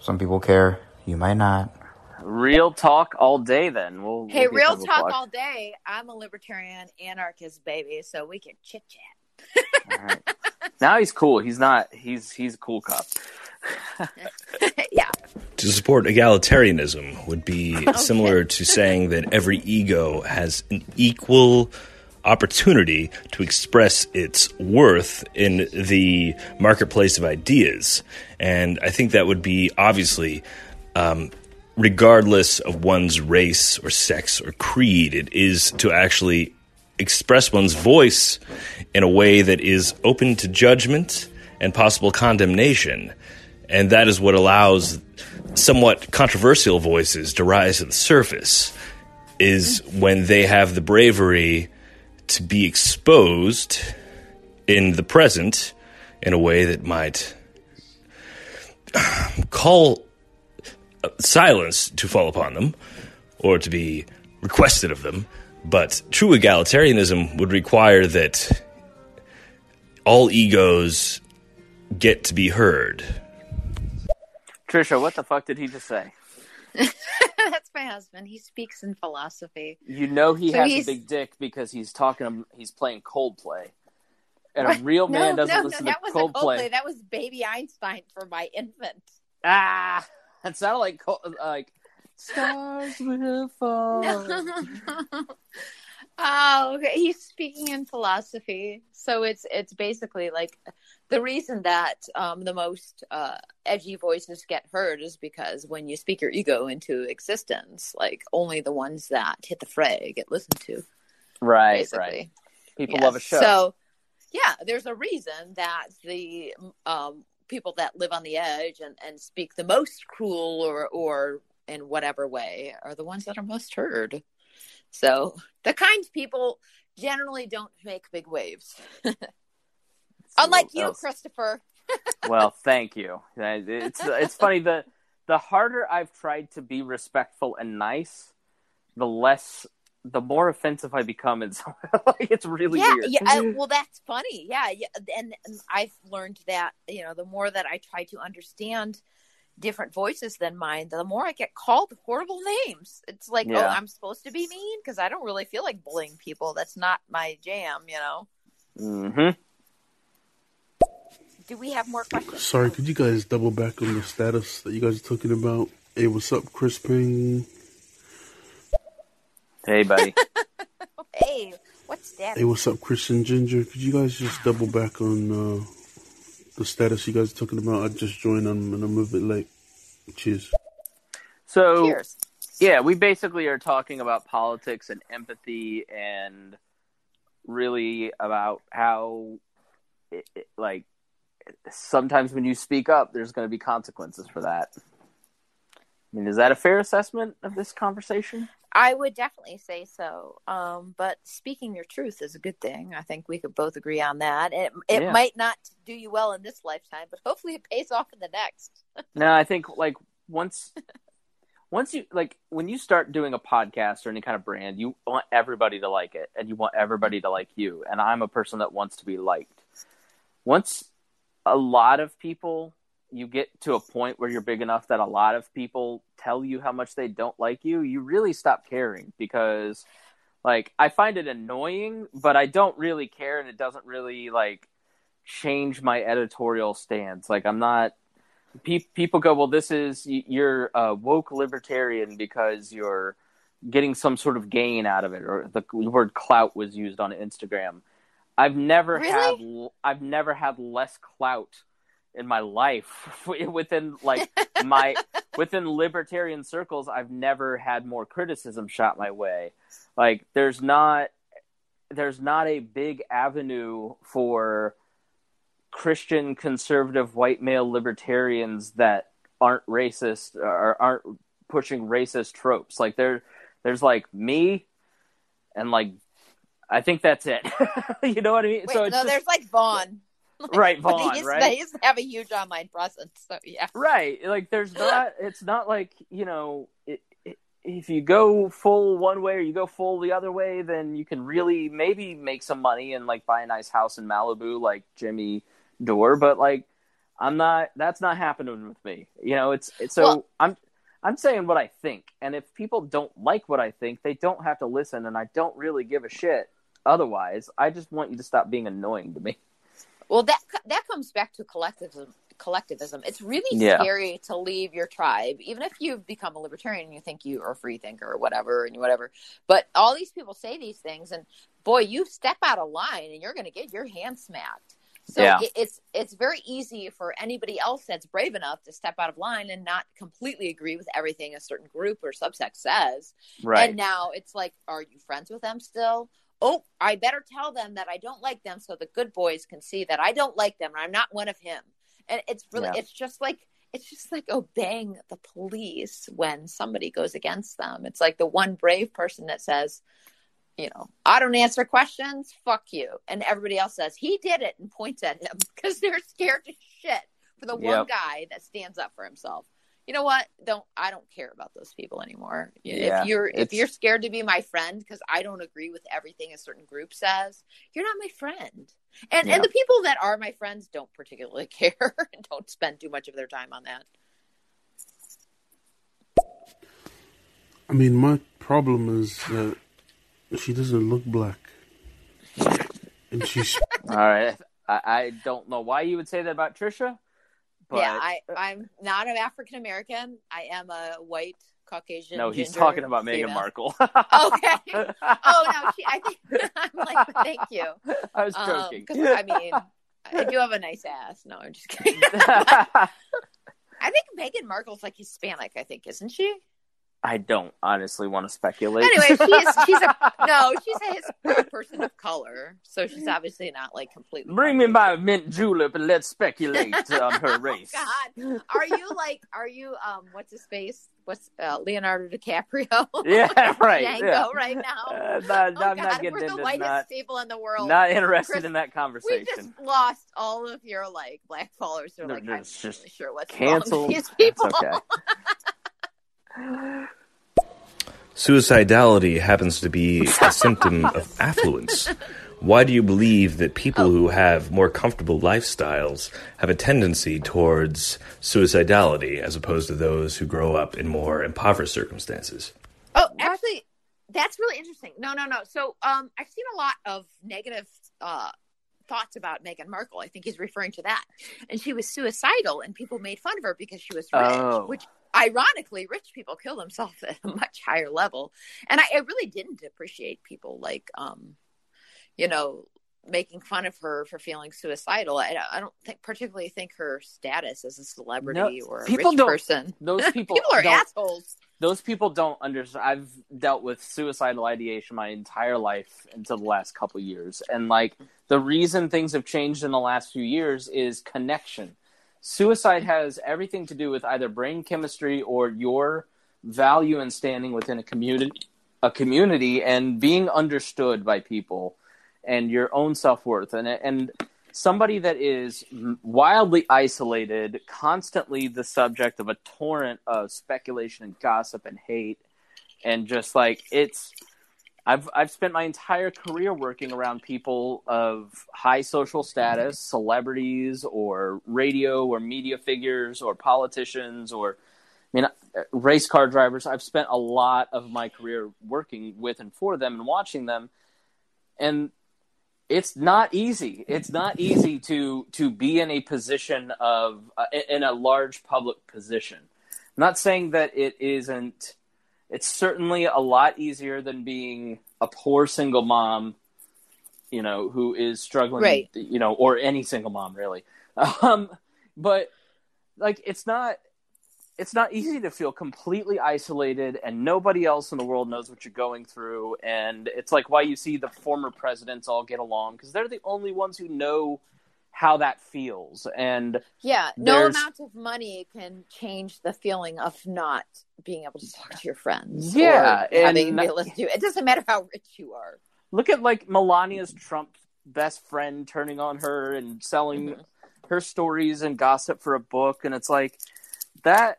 some people care. You might not. Real talk all day. Then we'll. hey we'll real talk plug. all day i'm a libertarian anarchist baby so we can chit chat All right. Now he's cool. He's not. He's he's a cool cop. yeah To support egalitarianism would be similar to saying that every ego has an equal opportunity to express its worth in the marketplace of ideas. And I think that would be obviously, um, regardless of one's race or sex or creed, it is to actually express one's voice in a way that is open to judgment and possible condemnation. And that is what allows somewhat controversial voices to rise to the surface is when they have the bravery to be exposed in the present in a way that might call uh, silence to fall upon them or to be requested of them. But true egalitarianism would require that all egos get to be heard. Trisha, what the fuck did he just say? that's my husband he speaks in philosophy You know he So has he's- a big dick because he's talking. He's playing Coldplay, and a real man no, doesn't no, listen no, to that was Coldplay. Coldplay. That was Baby Einstein for my infant. Ah, that sounded like like stars will fall. oh, okay. He's speaking in philosophy, so it's it's basically like the reason that um, the most uh, edgy voices get heard is because when you speak your ego into existence, like only the ones that hit the fray get listened to. Right, basically. right. People Yes. love a show. So, yeah, there's a reason that the um, people that live on the edge and, and speak the most cruel or or in whatever way are the ones that are most heard. So the kind people generally don't make big waves, unlike you, Else. Christopher. well, thank you. It's it's funny the the harder I've tried to be respectful and nice, the less the more offensive I become. It's like it's really yeah, weird. yeah. I, well, that's funny. Yeah, yeah. And, and I've learned that you know the more that I try to understand different voices than mine, the more I get called horrible names. It's like, oh, I'm supposed to be mean because I don't really feel like bullying people. That's not my jam. You know. hmm Do we have more questions? Sorry, could you guys double back on the status that you guys are talking about? Hey, what's up, Chris Ping? Hey, buddy. Hey, what's that? Hey, what's up, Chris and Ginger? Could you guys just double back on uh, the status you guys are talking about? I just joined on and I'm a bit late. Cheers. So Cheers. yeah, we basically are talking about politics and empathy and really about how it, it- like sometimes when you speak up there's going to be consequences for that. I mean, is that a fair assessment of this conversation? I would definitely say so. Um, but speaking your truth is a good thing. I think we could both agree on that. It it Yeah. might not do you well in this lifetime, but hopefully it pays off in the next. No, I think like once once you like when you start doing a podcast or any kind of brand, you want everybody to like it and you want everybody to like you. And I'm a person that wants to be liked. Once a lot of people you get to a point where you're big enough that a lot of people tell you how much they don't like you, you really stop caring because like I find it annoying, but I don't really care and it doesn't really like change my editorial stance. Like I'm not pe- people go, well, this is you're a woke libertarian because you're getting some sort of gain out of it, or the word clout was used on Instagram. I've never Really? had I've never had less clout in my life within like my within libertarian circles. I've never had more criticism shot my way. Like there's not there's not a big avenue for Christian conservative white male libertarians that aren't racist or aren't pushing racist tropes. Like there there's like me and like I think that's it. you know what I mean? Wait, so no, just- there's like Vaughn. right, But Vaughn, he's, right? To have a huge online presence, so yeah. Right. Like there's not it's not like, you know, it, it, if you go full one way or you go full the other way, then you can really maybe make some money and like buy a nice house in Malibu like Jimmy Dore, but like I'm not that's not happening with me. You know, it's, it's so Well- I'm I'm saying what I think. And if people don't like what I think, they don't have to listen and I don't really give a shit otherwise. I just want you to stop being annoying to me. Well, that that comes back to collectivism. Collectivism. It's really Yeah. scary to leave your tribe, even if you've become a libertarian and you think you are a free thinker or whatever and whatever. But all these people say these things, and boy, you step out of line and you're going to get your hand smacked. So Yeah. it's it's very easy for anybody else that's brave enough to step out of line and not completely agree with everything a certain group or subsect says. Right. And now it's like, are you friends with them still? Oh, I better tell them that I don't like them so the good boys can see that I don't like them and I'm not one of him. And it's really, Yeah. it's just like, it's just like oh, obeying the police when somebody goes against them. It's like the one brave person that says, you know, I don't answer questions, fuck you. And everybody else says, he did it and points at him because they're scared to shit for the one guy that stands up for himself. You know what? Don't I don't care about those people anymore. Yeah, if you're if you're scared to be my friend because I don't agree with everything a certain group says, you're not my friend. And Yeah. and the people that are my friends don't particularly care and don't spend too much of their time on that. I mean, my problem is that she doesn't look black, and she's All right. I, I don't know why you would say that about Trisha, but yeah, I I'm not an African American. I am a white Caucasian. no, he's talking about Meghan. Markle. Okay. Oh no, she, I think I'm like, thank you. I was Um, I mean, I do have a nice ass. No, I'm just kidding. I think Meghan Markle's like Hispanic. I think, isn't she? I don't honestly want to speculate. Anyway, she is. She's a no. She's a person of color, so she's obviously not like completely. Bring me my mint julep and let's speculate on her race. Oh, God, are you like? Are you um? What's his face? What's uh, Leonardo DiCaprio? Yeah, right. Django yeah. right now. Uh, not, oh I'm God, not getting we're the whitest not, people in the world. not interested Chris, in that conversation. we just lost all of your like black followers. They're No, like, I'm not just really sure what's Cancel. wrong with these people. It's okay. Suicidality happens to be a symptom of affluence. Why do you believe that people who have more comfortable lifestyles have a tendency towards suicidality as opposed to those who grow up in more impoverished circumstances? Oh, actually, that's really interesting. No, no, no. So, um, I've seen a lot of negative uh, thoughts about Meghan Markle. I think he's referring to that, and she was suicidal, and people made fun of her because she was rich, Oh. which ironically, rich people kill themselves at a much higher level. And I, I really didn't appreciate people like, um, you know, making fun of her for feeling suicidal. I, I don't think particularly think her status as a celebrity or a people rich don't- person. Those people, people are assholes. those people don't understand. I've dealt with suicidal ideation my entire life until the last couple years, and like the reason things have changed in the last few years is connection. Suicide has everything to do with either brain chemistry or your value and standing within a community, a community, and being understood by people, and your own self worth, and and somebody that is wildly isolated, constantly the subject of a torrent of speculation and gossip and hate, and just like it's. I've I've spent my entire career working around people of high social status, celebrities or radio or media figures or politicians or I mean race car drivers. I've spent a lot of my career working with and for them and watching them and it's not easy. It's not easy to to be in a position of uh, in a large public position. I'm not saying that it isn't. It's certainly a lot easier than being a poor single mom, you know, who is struggling, Right. you know, or any single mom really. Um, but like, it's not. It's not easy to feel completely isolated and nobody else in the world knows what you're going through. And it's like why you see the former presidents all get along because they're the only ones who know how that feels and Yeah, no amount of money can change the feeling of not being able to talk to your friends. Yeah, and- to listen it. doesn't matter how rich you are. look at like Melania's Trump best friend turning on her and selling Mhm. her stories and gossip for a book and it's like that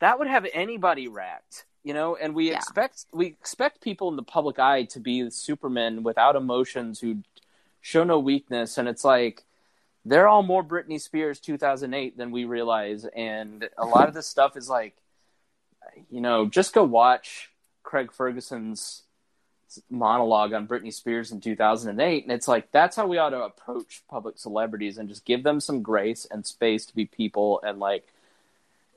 that would have anybody racked you know? And we Yeah. expect we expect people in the public eye to be supermen without emotions who show no weakness. And it's like they're all more Britney Spears 2008 than we realize. And a lot of this stuff is like you know just go watch Craig Ferguson's monologue on Britney Spears in 2008 and it's like that's how we ought to approach public celebrities and just give them some grace and space to be people. And like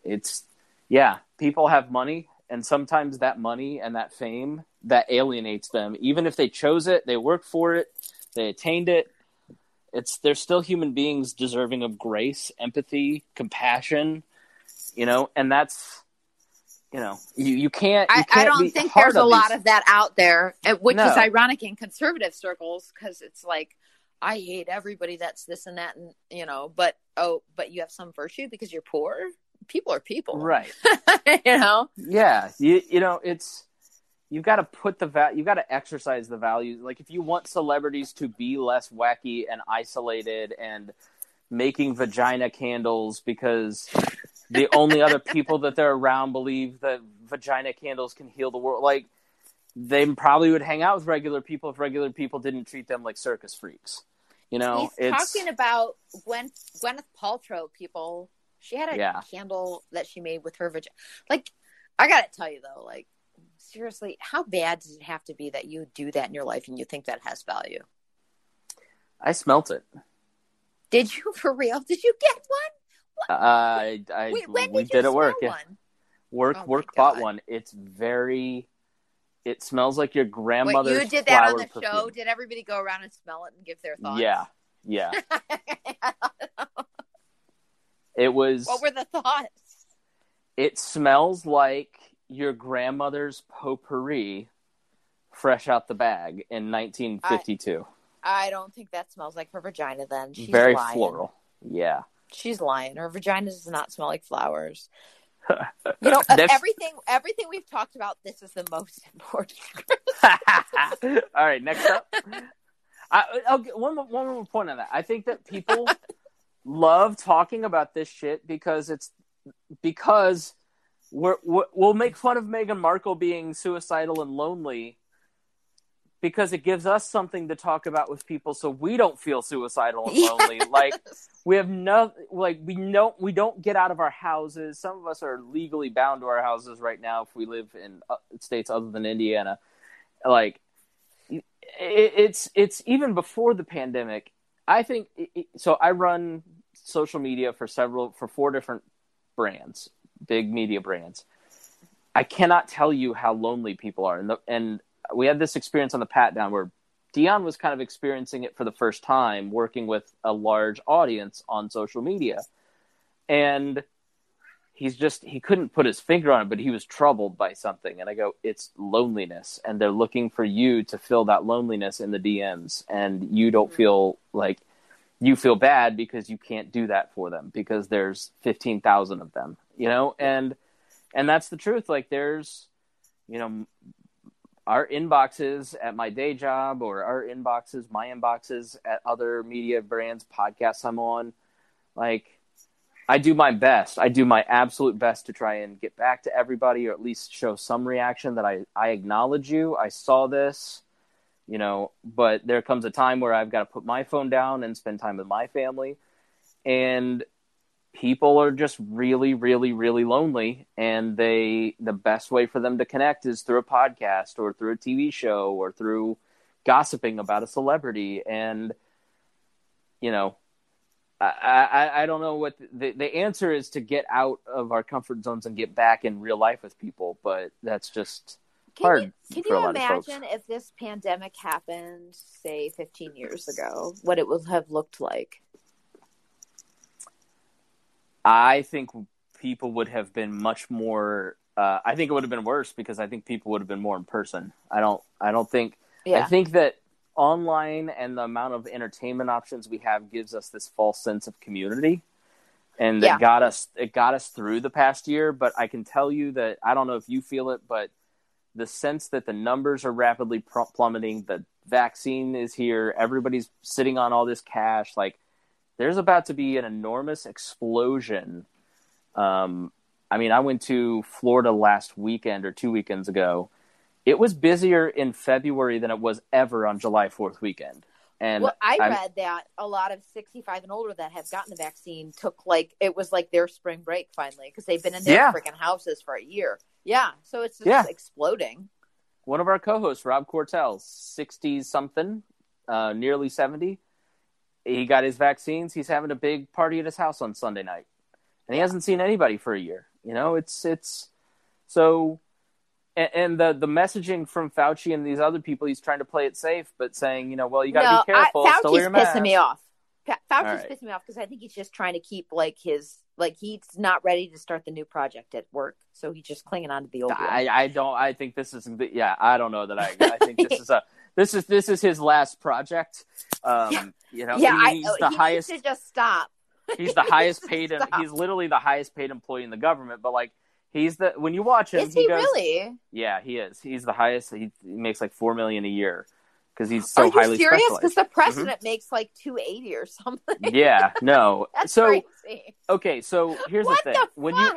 it's yeah people have money and sometimes that money and that fame that alienates them even if they chose it they worked for it they attained it it's they're still human beings deserving of grace empathy compassion you know and that's you know you, you can't you I, I can't don't think there's a lot these- of that out there, uh, which No. is ironic in conservative circles because it's like I hate everybody that's this and that, and you know, but oh, but you have some virtue because you're poor. People are people, right you know, Yeah, you you know it's you've got to put the va- you've got to exercise the values. Like if you want celebrities to be less wacky and isolated and making vagina candles because the only other people that they're around believe that vagina candles can heal the world. Like they probably would hang out with regular people if regular people didn't treat them like circus freaks. You know, he's it's talking about Gwen Gwyneth Paltrow. People, she had a Yeah. candle that she made with her vagina. Like, I gotta tell you though, like seriously, how bad does it have to be that you do that in your life and you think that has value? I smelt it. Did you for real? Did you get one? Uh, I I Wait, when we did did it work. Yeah. Work Oh work bought one. It's very. It smells like your Wait, grandmother's you did that on the perfume. show. Did everybody go around and smell it and give their thoughts? Yeah, yeah. It was. what were the thoughts? It smells like your grandmother's potpourri, fresh out the bag in 1952. I don't think that smells like her vagina. Then she's very lying. floral. Yeah. She's lying. Her vagina does not smell like flowers. You know, That's- everything everything we've talked about, this is the most important. All right, next up. I, I'll get one one more point on that. I think that people love talking about this shit because it's because we're, we'll make fun of Meghan Markle being suicidal and lonely because it gives us something to talk about with people so we don't feel suicidal and lonely. Like we have no like we don't we don't get out of our houses. Some of us are legally bound to our houses right now if we live in uh, states other than Indiana. Like it, it's it's even before the pandemic. I think it- so. I run social media for several for four different brands, big media brands. I cannot tell you how lonely people are, and the, and we had this experience on the pat down where Dion was kind of experiencing it for the first time, working with a large audience on social media, and he's just he couldn't put his finger on it, but he was troubled by something. And I go, it's loneliness, and they're looking for you to fill that loneliness in the DMs, and you don't feel like you feel bad because you can't do that for them because there's 15,000 of them, you know? And and that's the truth. Like there's you know our inboxes at my day job or our inboxes, my inboxes at other media brands, podcasts I'm on, like I do my best. I do my absolute best to try and get back to everybody or at least show some reaction that I, I acknowledge you. I saw this, you know, but there comes a time where I've got to put my phone down and spend time with my family. And people are just really, really, really lonely. And they, the best way for them to connect is through a podcast or through a TV show or through gossiping about a celebrity. And, you know, I, I, I don't know what the, the answer is to get out of our comfort zones and get back in real life with people, but that's just hard you, can you imagine if this pandemic happened, say, 15 years ago, what it would have looked like? I think people would have been much more. Uh, I think it would have been worse because I think people would have been more in person. I don't. I don't think. I think that online and the amount of entertainment options we have gives us this false sense of community and Yeah. it got us it got us through the past year but i can tell you that i don't know if you feel it but the sense that the numbers are rapidly pl- plummeting the vaccine is here everybody's sitting on all this cash like there's about to be an enormous explosion. Um, i mean i went to florida last weekend or two weekends ago. It was busier in february than it was ever on july 4th weekend and well, I I'm- read that a lot of 65 and older that have gotten the vaccine took like it was like their spring break finally because they've been in their Yeah. freaking houses for a year. Yeah, so it's just Yeah. exploding. one of our co-hosts, Rob Cortell, sixty something, uh, nearly seventy. He got his vaccines. He's having a big party at his house on Sunday night, and he hasn't seen anybody for a year. You know, it's it's so, and, and the the messaging from Fauci and these other people, he's trying to play it safe, but saying, you know, well, you got to no, be careful. I, Fauci's your pissing me off. Fauci's right. pissing me off because I think he's just trying to keep like his like he's not ready to start the new project at work, so he's just clinging on to the old. one. I, I don't. I think this is. Yeah, I don't know that I. I think this is a. This is this is his last project. Um, Yeah. You know, yeah, he- I, he's oh, the he highest. needs to just stop. He's the He highest paid. stop. He's literally the highest paid employee in the government. But like, he's the when you watch him, Is he goes, really? Yeah, he is. He's the highest. He, he makes like four million a year because he's so Are you highly serious? specialized. Because the president makes like two eighty or something. yeah, no. That's so crazy. okay, so here's the thing: the when you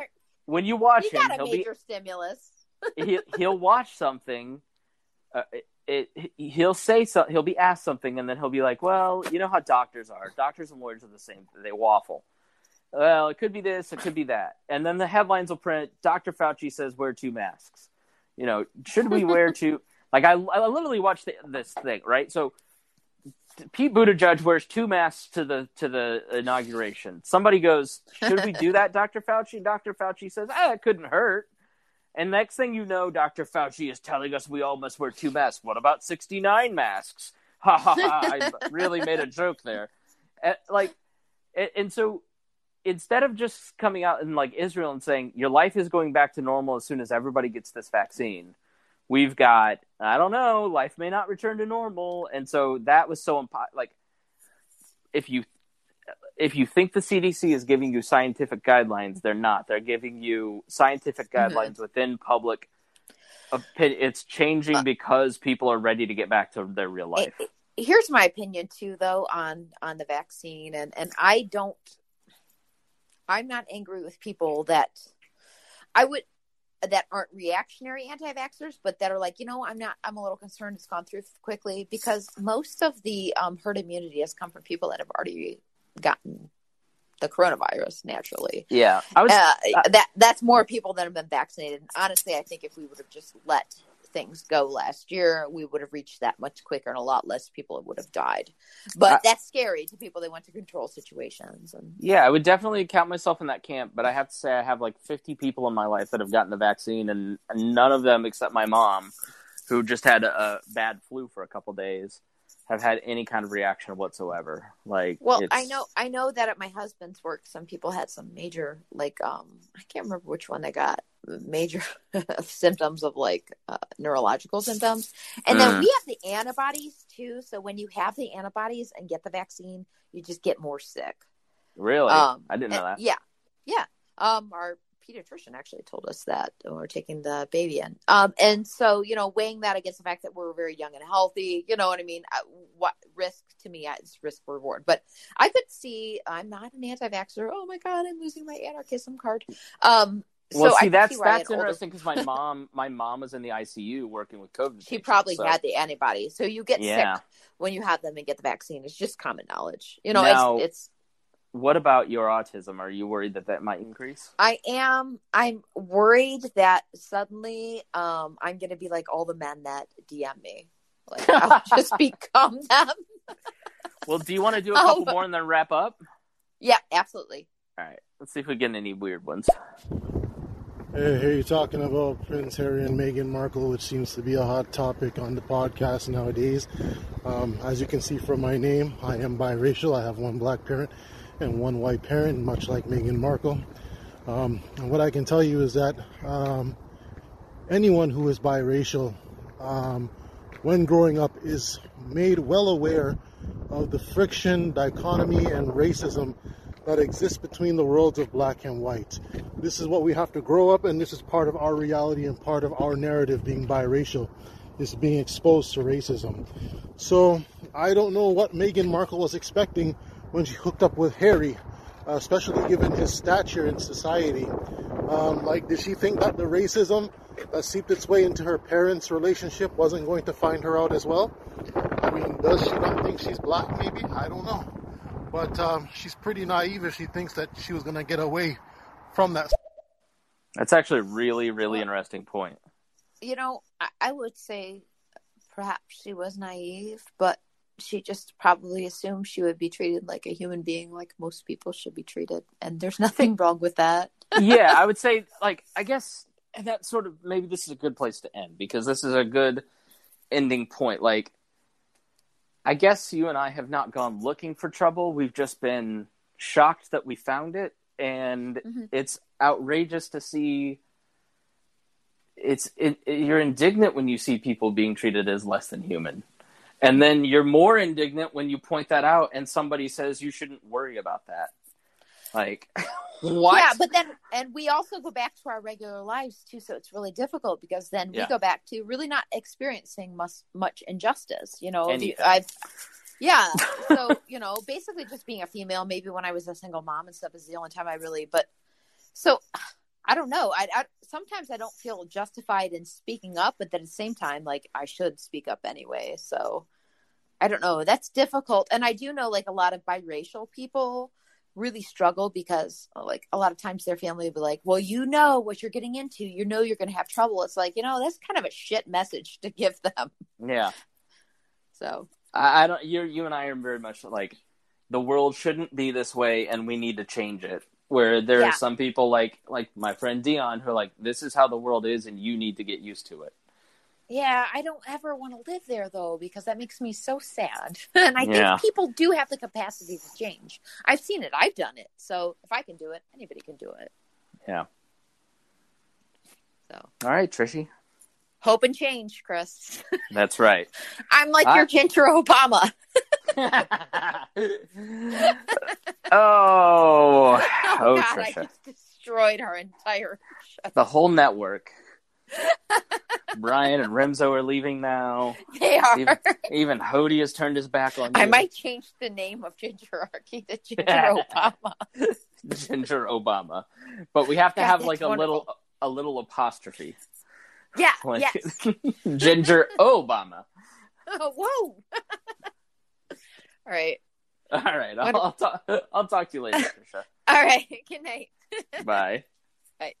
when you watch You him, got a he'll be stimulus. he, he'll watch something. Uh, it, it, he'll say so, he'll be asked something and then he'll be like, "Well, you know how doctors are. Doctors and lawyers are the same. They waffle. Well, it could be this, it could be that." And then the headlines will print, "Dr. Fauci says wear two masks." You know, should we wear two? Like I, I literally watched the, this thing, right? So Pete Buttigieg wears two masks to the to the inauguration. Somebody goes, "Should we do that, Dr. Fauci?" Dr. Fauci says, "Ah, it couldn't hurt." And next thing you know, Dr. Fauci is telling us we all must wear two masks. What about 69 masks? Ha ha ha. I really made a joke there. And, like, and, and so instead of just coming out in like Israel and saying your life is going back to normal as soon as everybody gets this vaccine, we've got, I don't know, life may not return to normal. And so that was so impo- like, if you if you think the CDC is giving you scientific guidelines, they're not. They're giving you scientific Mhm. guidelines within public. opin- It's changing Uh, because people are ready to get back to their real life. It- here's my opinion too though on on the vaccine and and i don't i'm not angry with people that i would that aren't reactionary anti-vaxxers but that are like you know i'm not i'm a little concerned it's gone through quickly because most of the um, herd immunity has come from people that have already gotten the coronavirus naturally yeah, I was. uh, that that's more people that have been vaccinated. And honestly, I think if we would have just let things go last year, we would have reached that much quicker, and a lot less people would have died. But that's scary to people that want to control situations. And Yeah, I would definitely count myself in that camp, but I have to say I have like 50 people in my life that have gotten the vaccine, and none of them, except my mom, who just had a, a bad flu for a couple days, have had any kind of reaction whatsoever. Like, well, it's- I know I know that at my husband's work, some people had some major like um I can't remember which one they got major symptoms of like uh, neurological symptoms, and then Mm. we have the antibodies too. So when you have the antibodies and get the vaccine, you just get more sick. really, Um, I didn't know and- that. Yeah, yeah. Um, our pediatrician actually told us that when we we're taking the baby in. Um, and so you know, weighing that against the fact that we're very young and healthy, you know what I mean? Uh, what risk to me is risk reward. But I could see. I'm not an anti-vaxxer. Oh my god, I'm losing my anarchism card. Um, Well, so see, that's see that's interesting because my mom, my mom was in the ICU working with COVID. She patients, probably so- had the antibodies. So you get Yeah. sick when you have them and get the vaccine. It's just common knowledge. You know, Now- it's, it's What about your autism? Are you worried that that might increase? I am. I'm worried that suddenly um, I'm going to be like all the men that DM me. Like I'll just become them. Well, do you want to do a Oh. couple more and then wrap up? Yeah, absolutely. All right, let's see if we get any weird ones. Hey, hey, you're talking about Prince Harry and Meghan Markle, which seems to be a hot topic on the podcast nowadays. Um, as you can see from my name, I am biracial. I have one black parent and one white parent, much like Meghan Markle. Um, and what I can tell you is that um, anyone who is biracial, um, when growing up, is made well aware of the friction, dichotomy, and racism that exists between the worlds of black and white. This is what we have to grow up, and this is part of our reality and part of our narrative being biracial, is being exposed to racism. So I don't know what Meghan Markle was expecting when she hooked up with Harry, uh, especially given his stature in society. Um, like, did she think that the racism that seeped its way into her parents' relationship wasn't going to find her out as well? I mean, does she not think she's black? Maybe I don't know, but um, she's pretty naive if she thinks that she was going to get away from that. That's actually a really, really interesting point. You know, I, I would say perhaps she was naive, but she just probably assumed she would be treated like a human being, like most people should be treated, and there's nothing wrong with that. yeah, I would say, like, I guess and that sort of maybe this is a good place to end because this is a good ending point. Like, I guess you and I have not gone looking for trouble. We've just been shocked that we found it, and mm-hmm. it's outrageous to see. It's it, it, you're indignant when you see people being treated as less than human, and then you're more indignant when you point that out and somebody says you shouldn't worry about that. Like, what? Yeah, but then, and we also go back to our regular lives too, so it's really difficult because then we go back to really not experiencing much much injustice. You know, Anything. I've, yeah. so you know, basically just being a female. Maybe when I was a single mom and stuff is the only time I really. But so I don't know. I, I sometimes I don't feel justified in speaking up, but then at the same time, like I should speak up anyway. So I don't know. That's difficult, and I do know like a lot of biracial people really struggle because uh, like a lot of times their family will be like well you know what you're getting into you know you're going to have trouble it's like you know that's kind of a shit message to give them yeah so i, I don't you you and i are very much like the world shouldn't be this way and we need to change it where there yeah. are some people like like my friend dion who are like this is how the world is and you need to get used to it yeah, I don't ever want to live there though because that makes me so sad. and I yeah. think people do have the capacity to change. I've seen it. I've done it. So if I can do it, anybody can do it. Yeah. So. All right, Trishy. Hope and change, Chris. That's right. I'm like I... your Ginger Obama. oh, oh, oh God, Trisha. I just destroyed our entire show. The whole network. Brian and Remzo are leaving now. They are. Even, even Hody has turned his back on you. I might change the name of Gingerarchy to Ginger Obama. Ginger Obama. But we have to have like a little a little apostrophe. Yeah. Like, yes. Ginger Obama. Oh, whoa. All right. All right. I'll, I'll, talk, I'll talk to you later, Trisha. All right. Good night. Bye. Bye.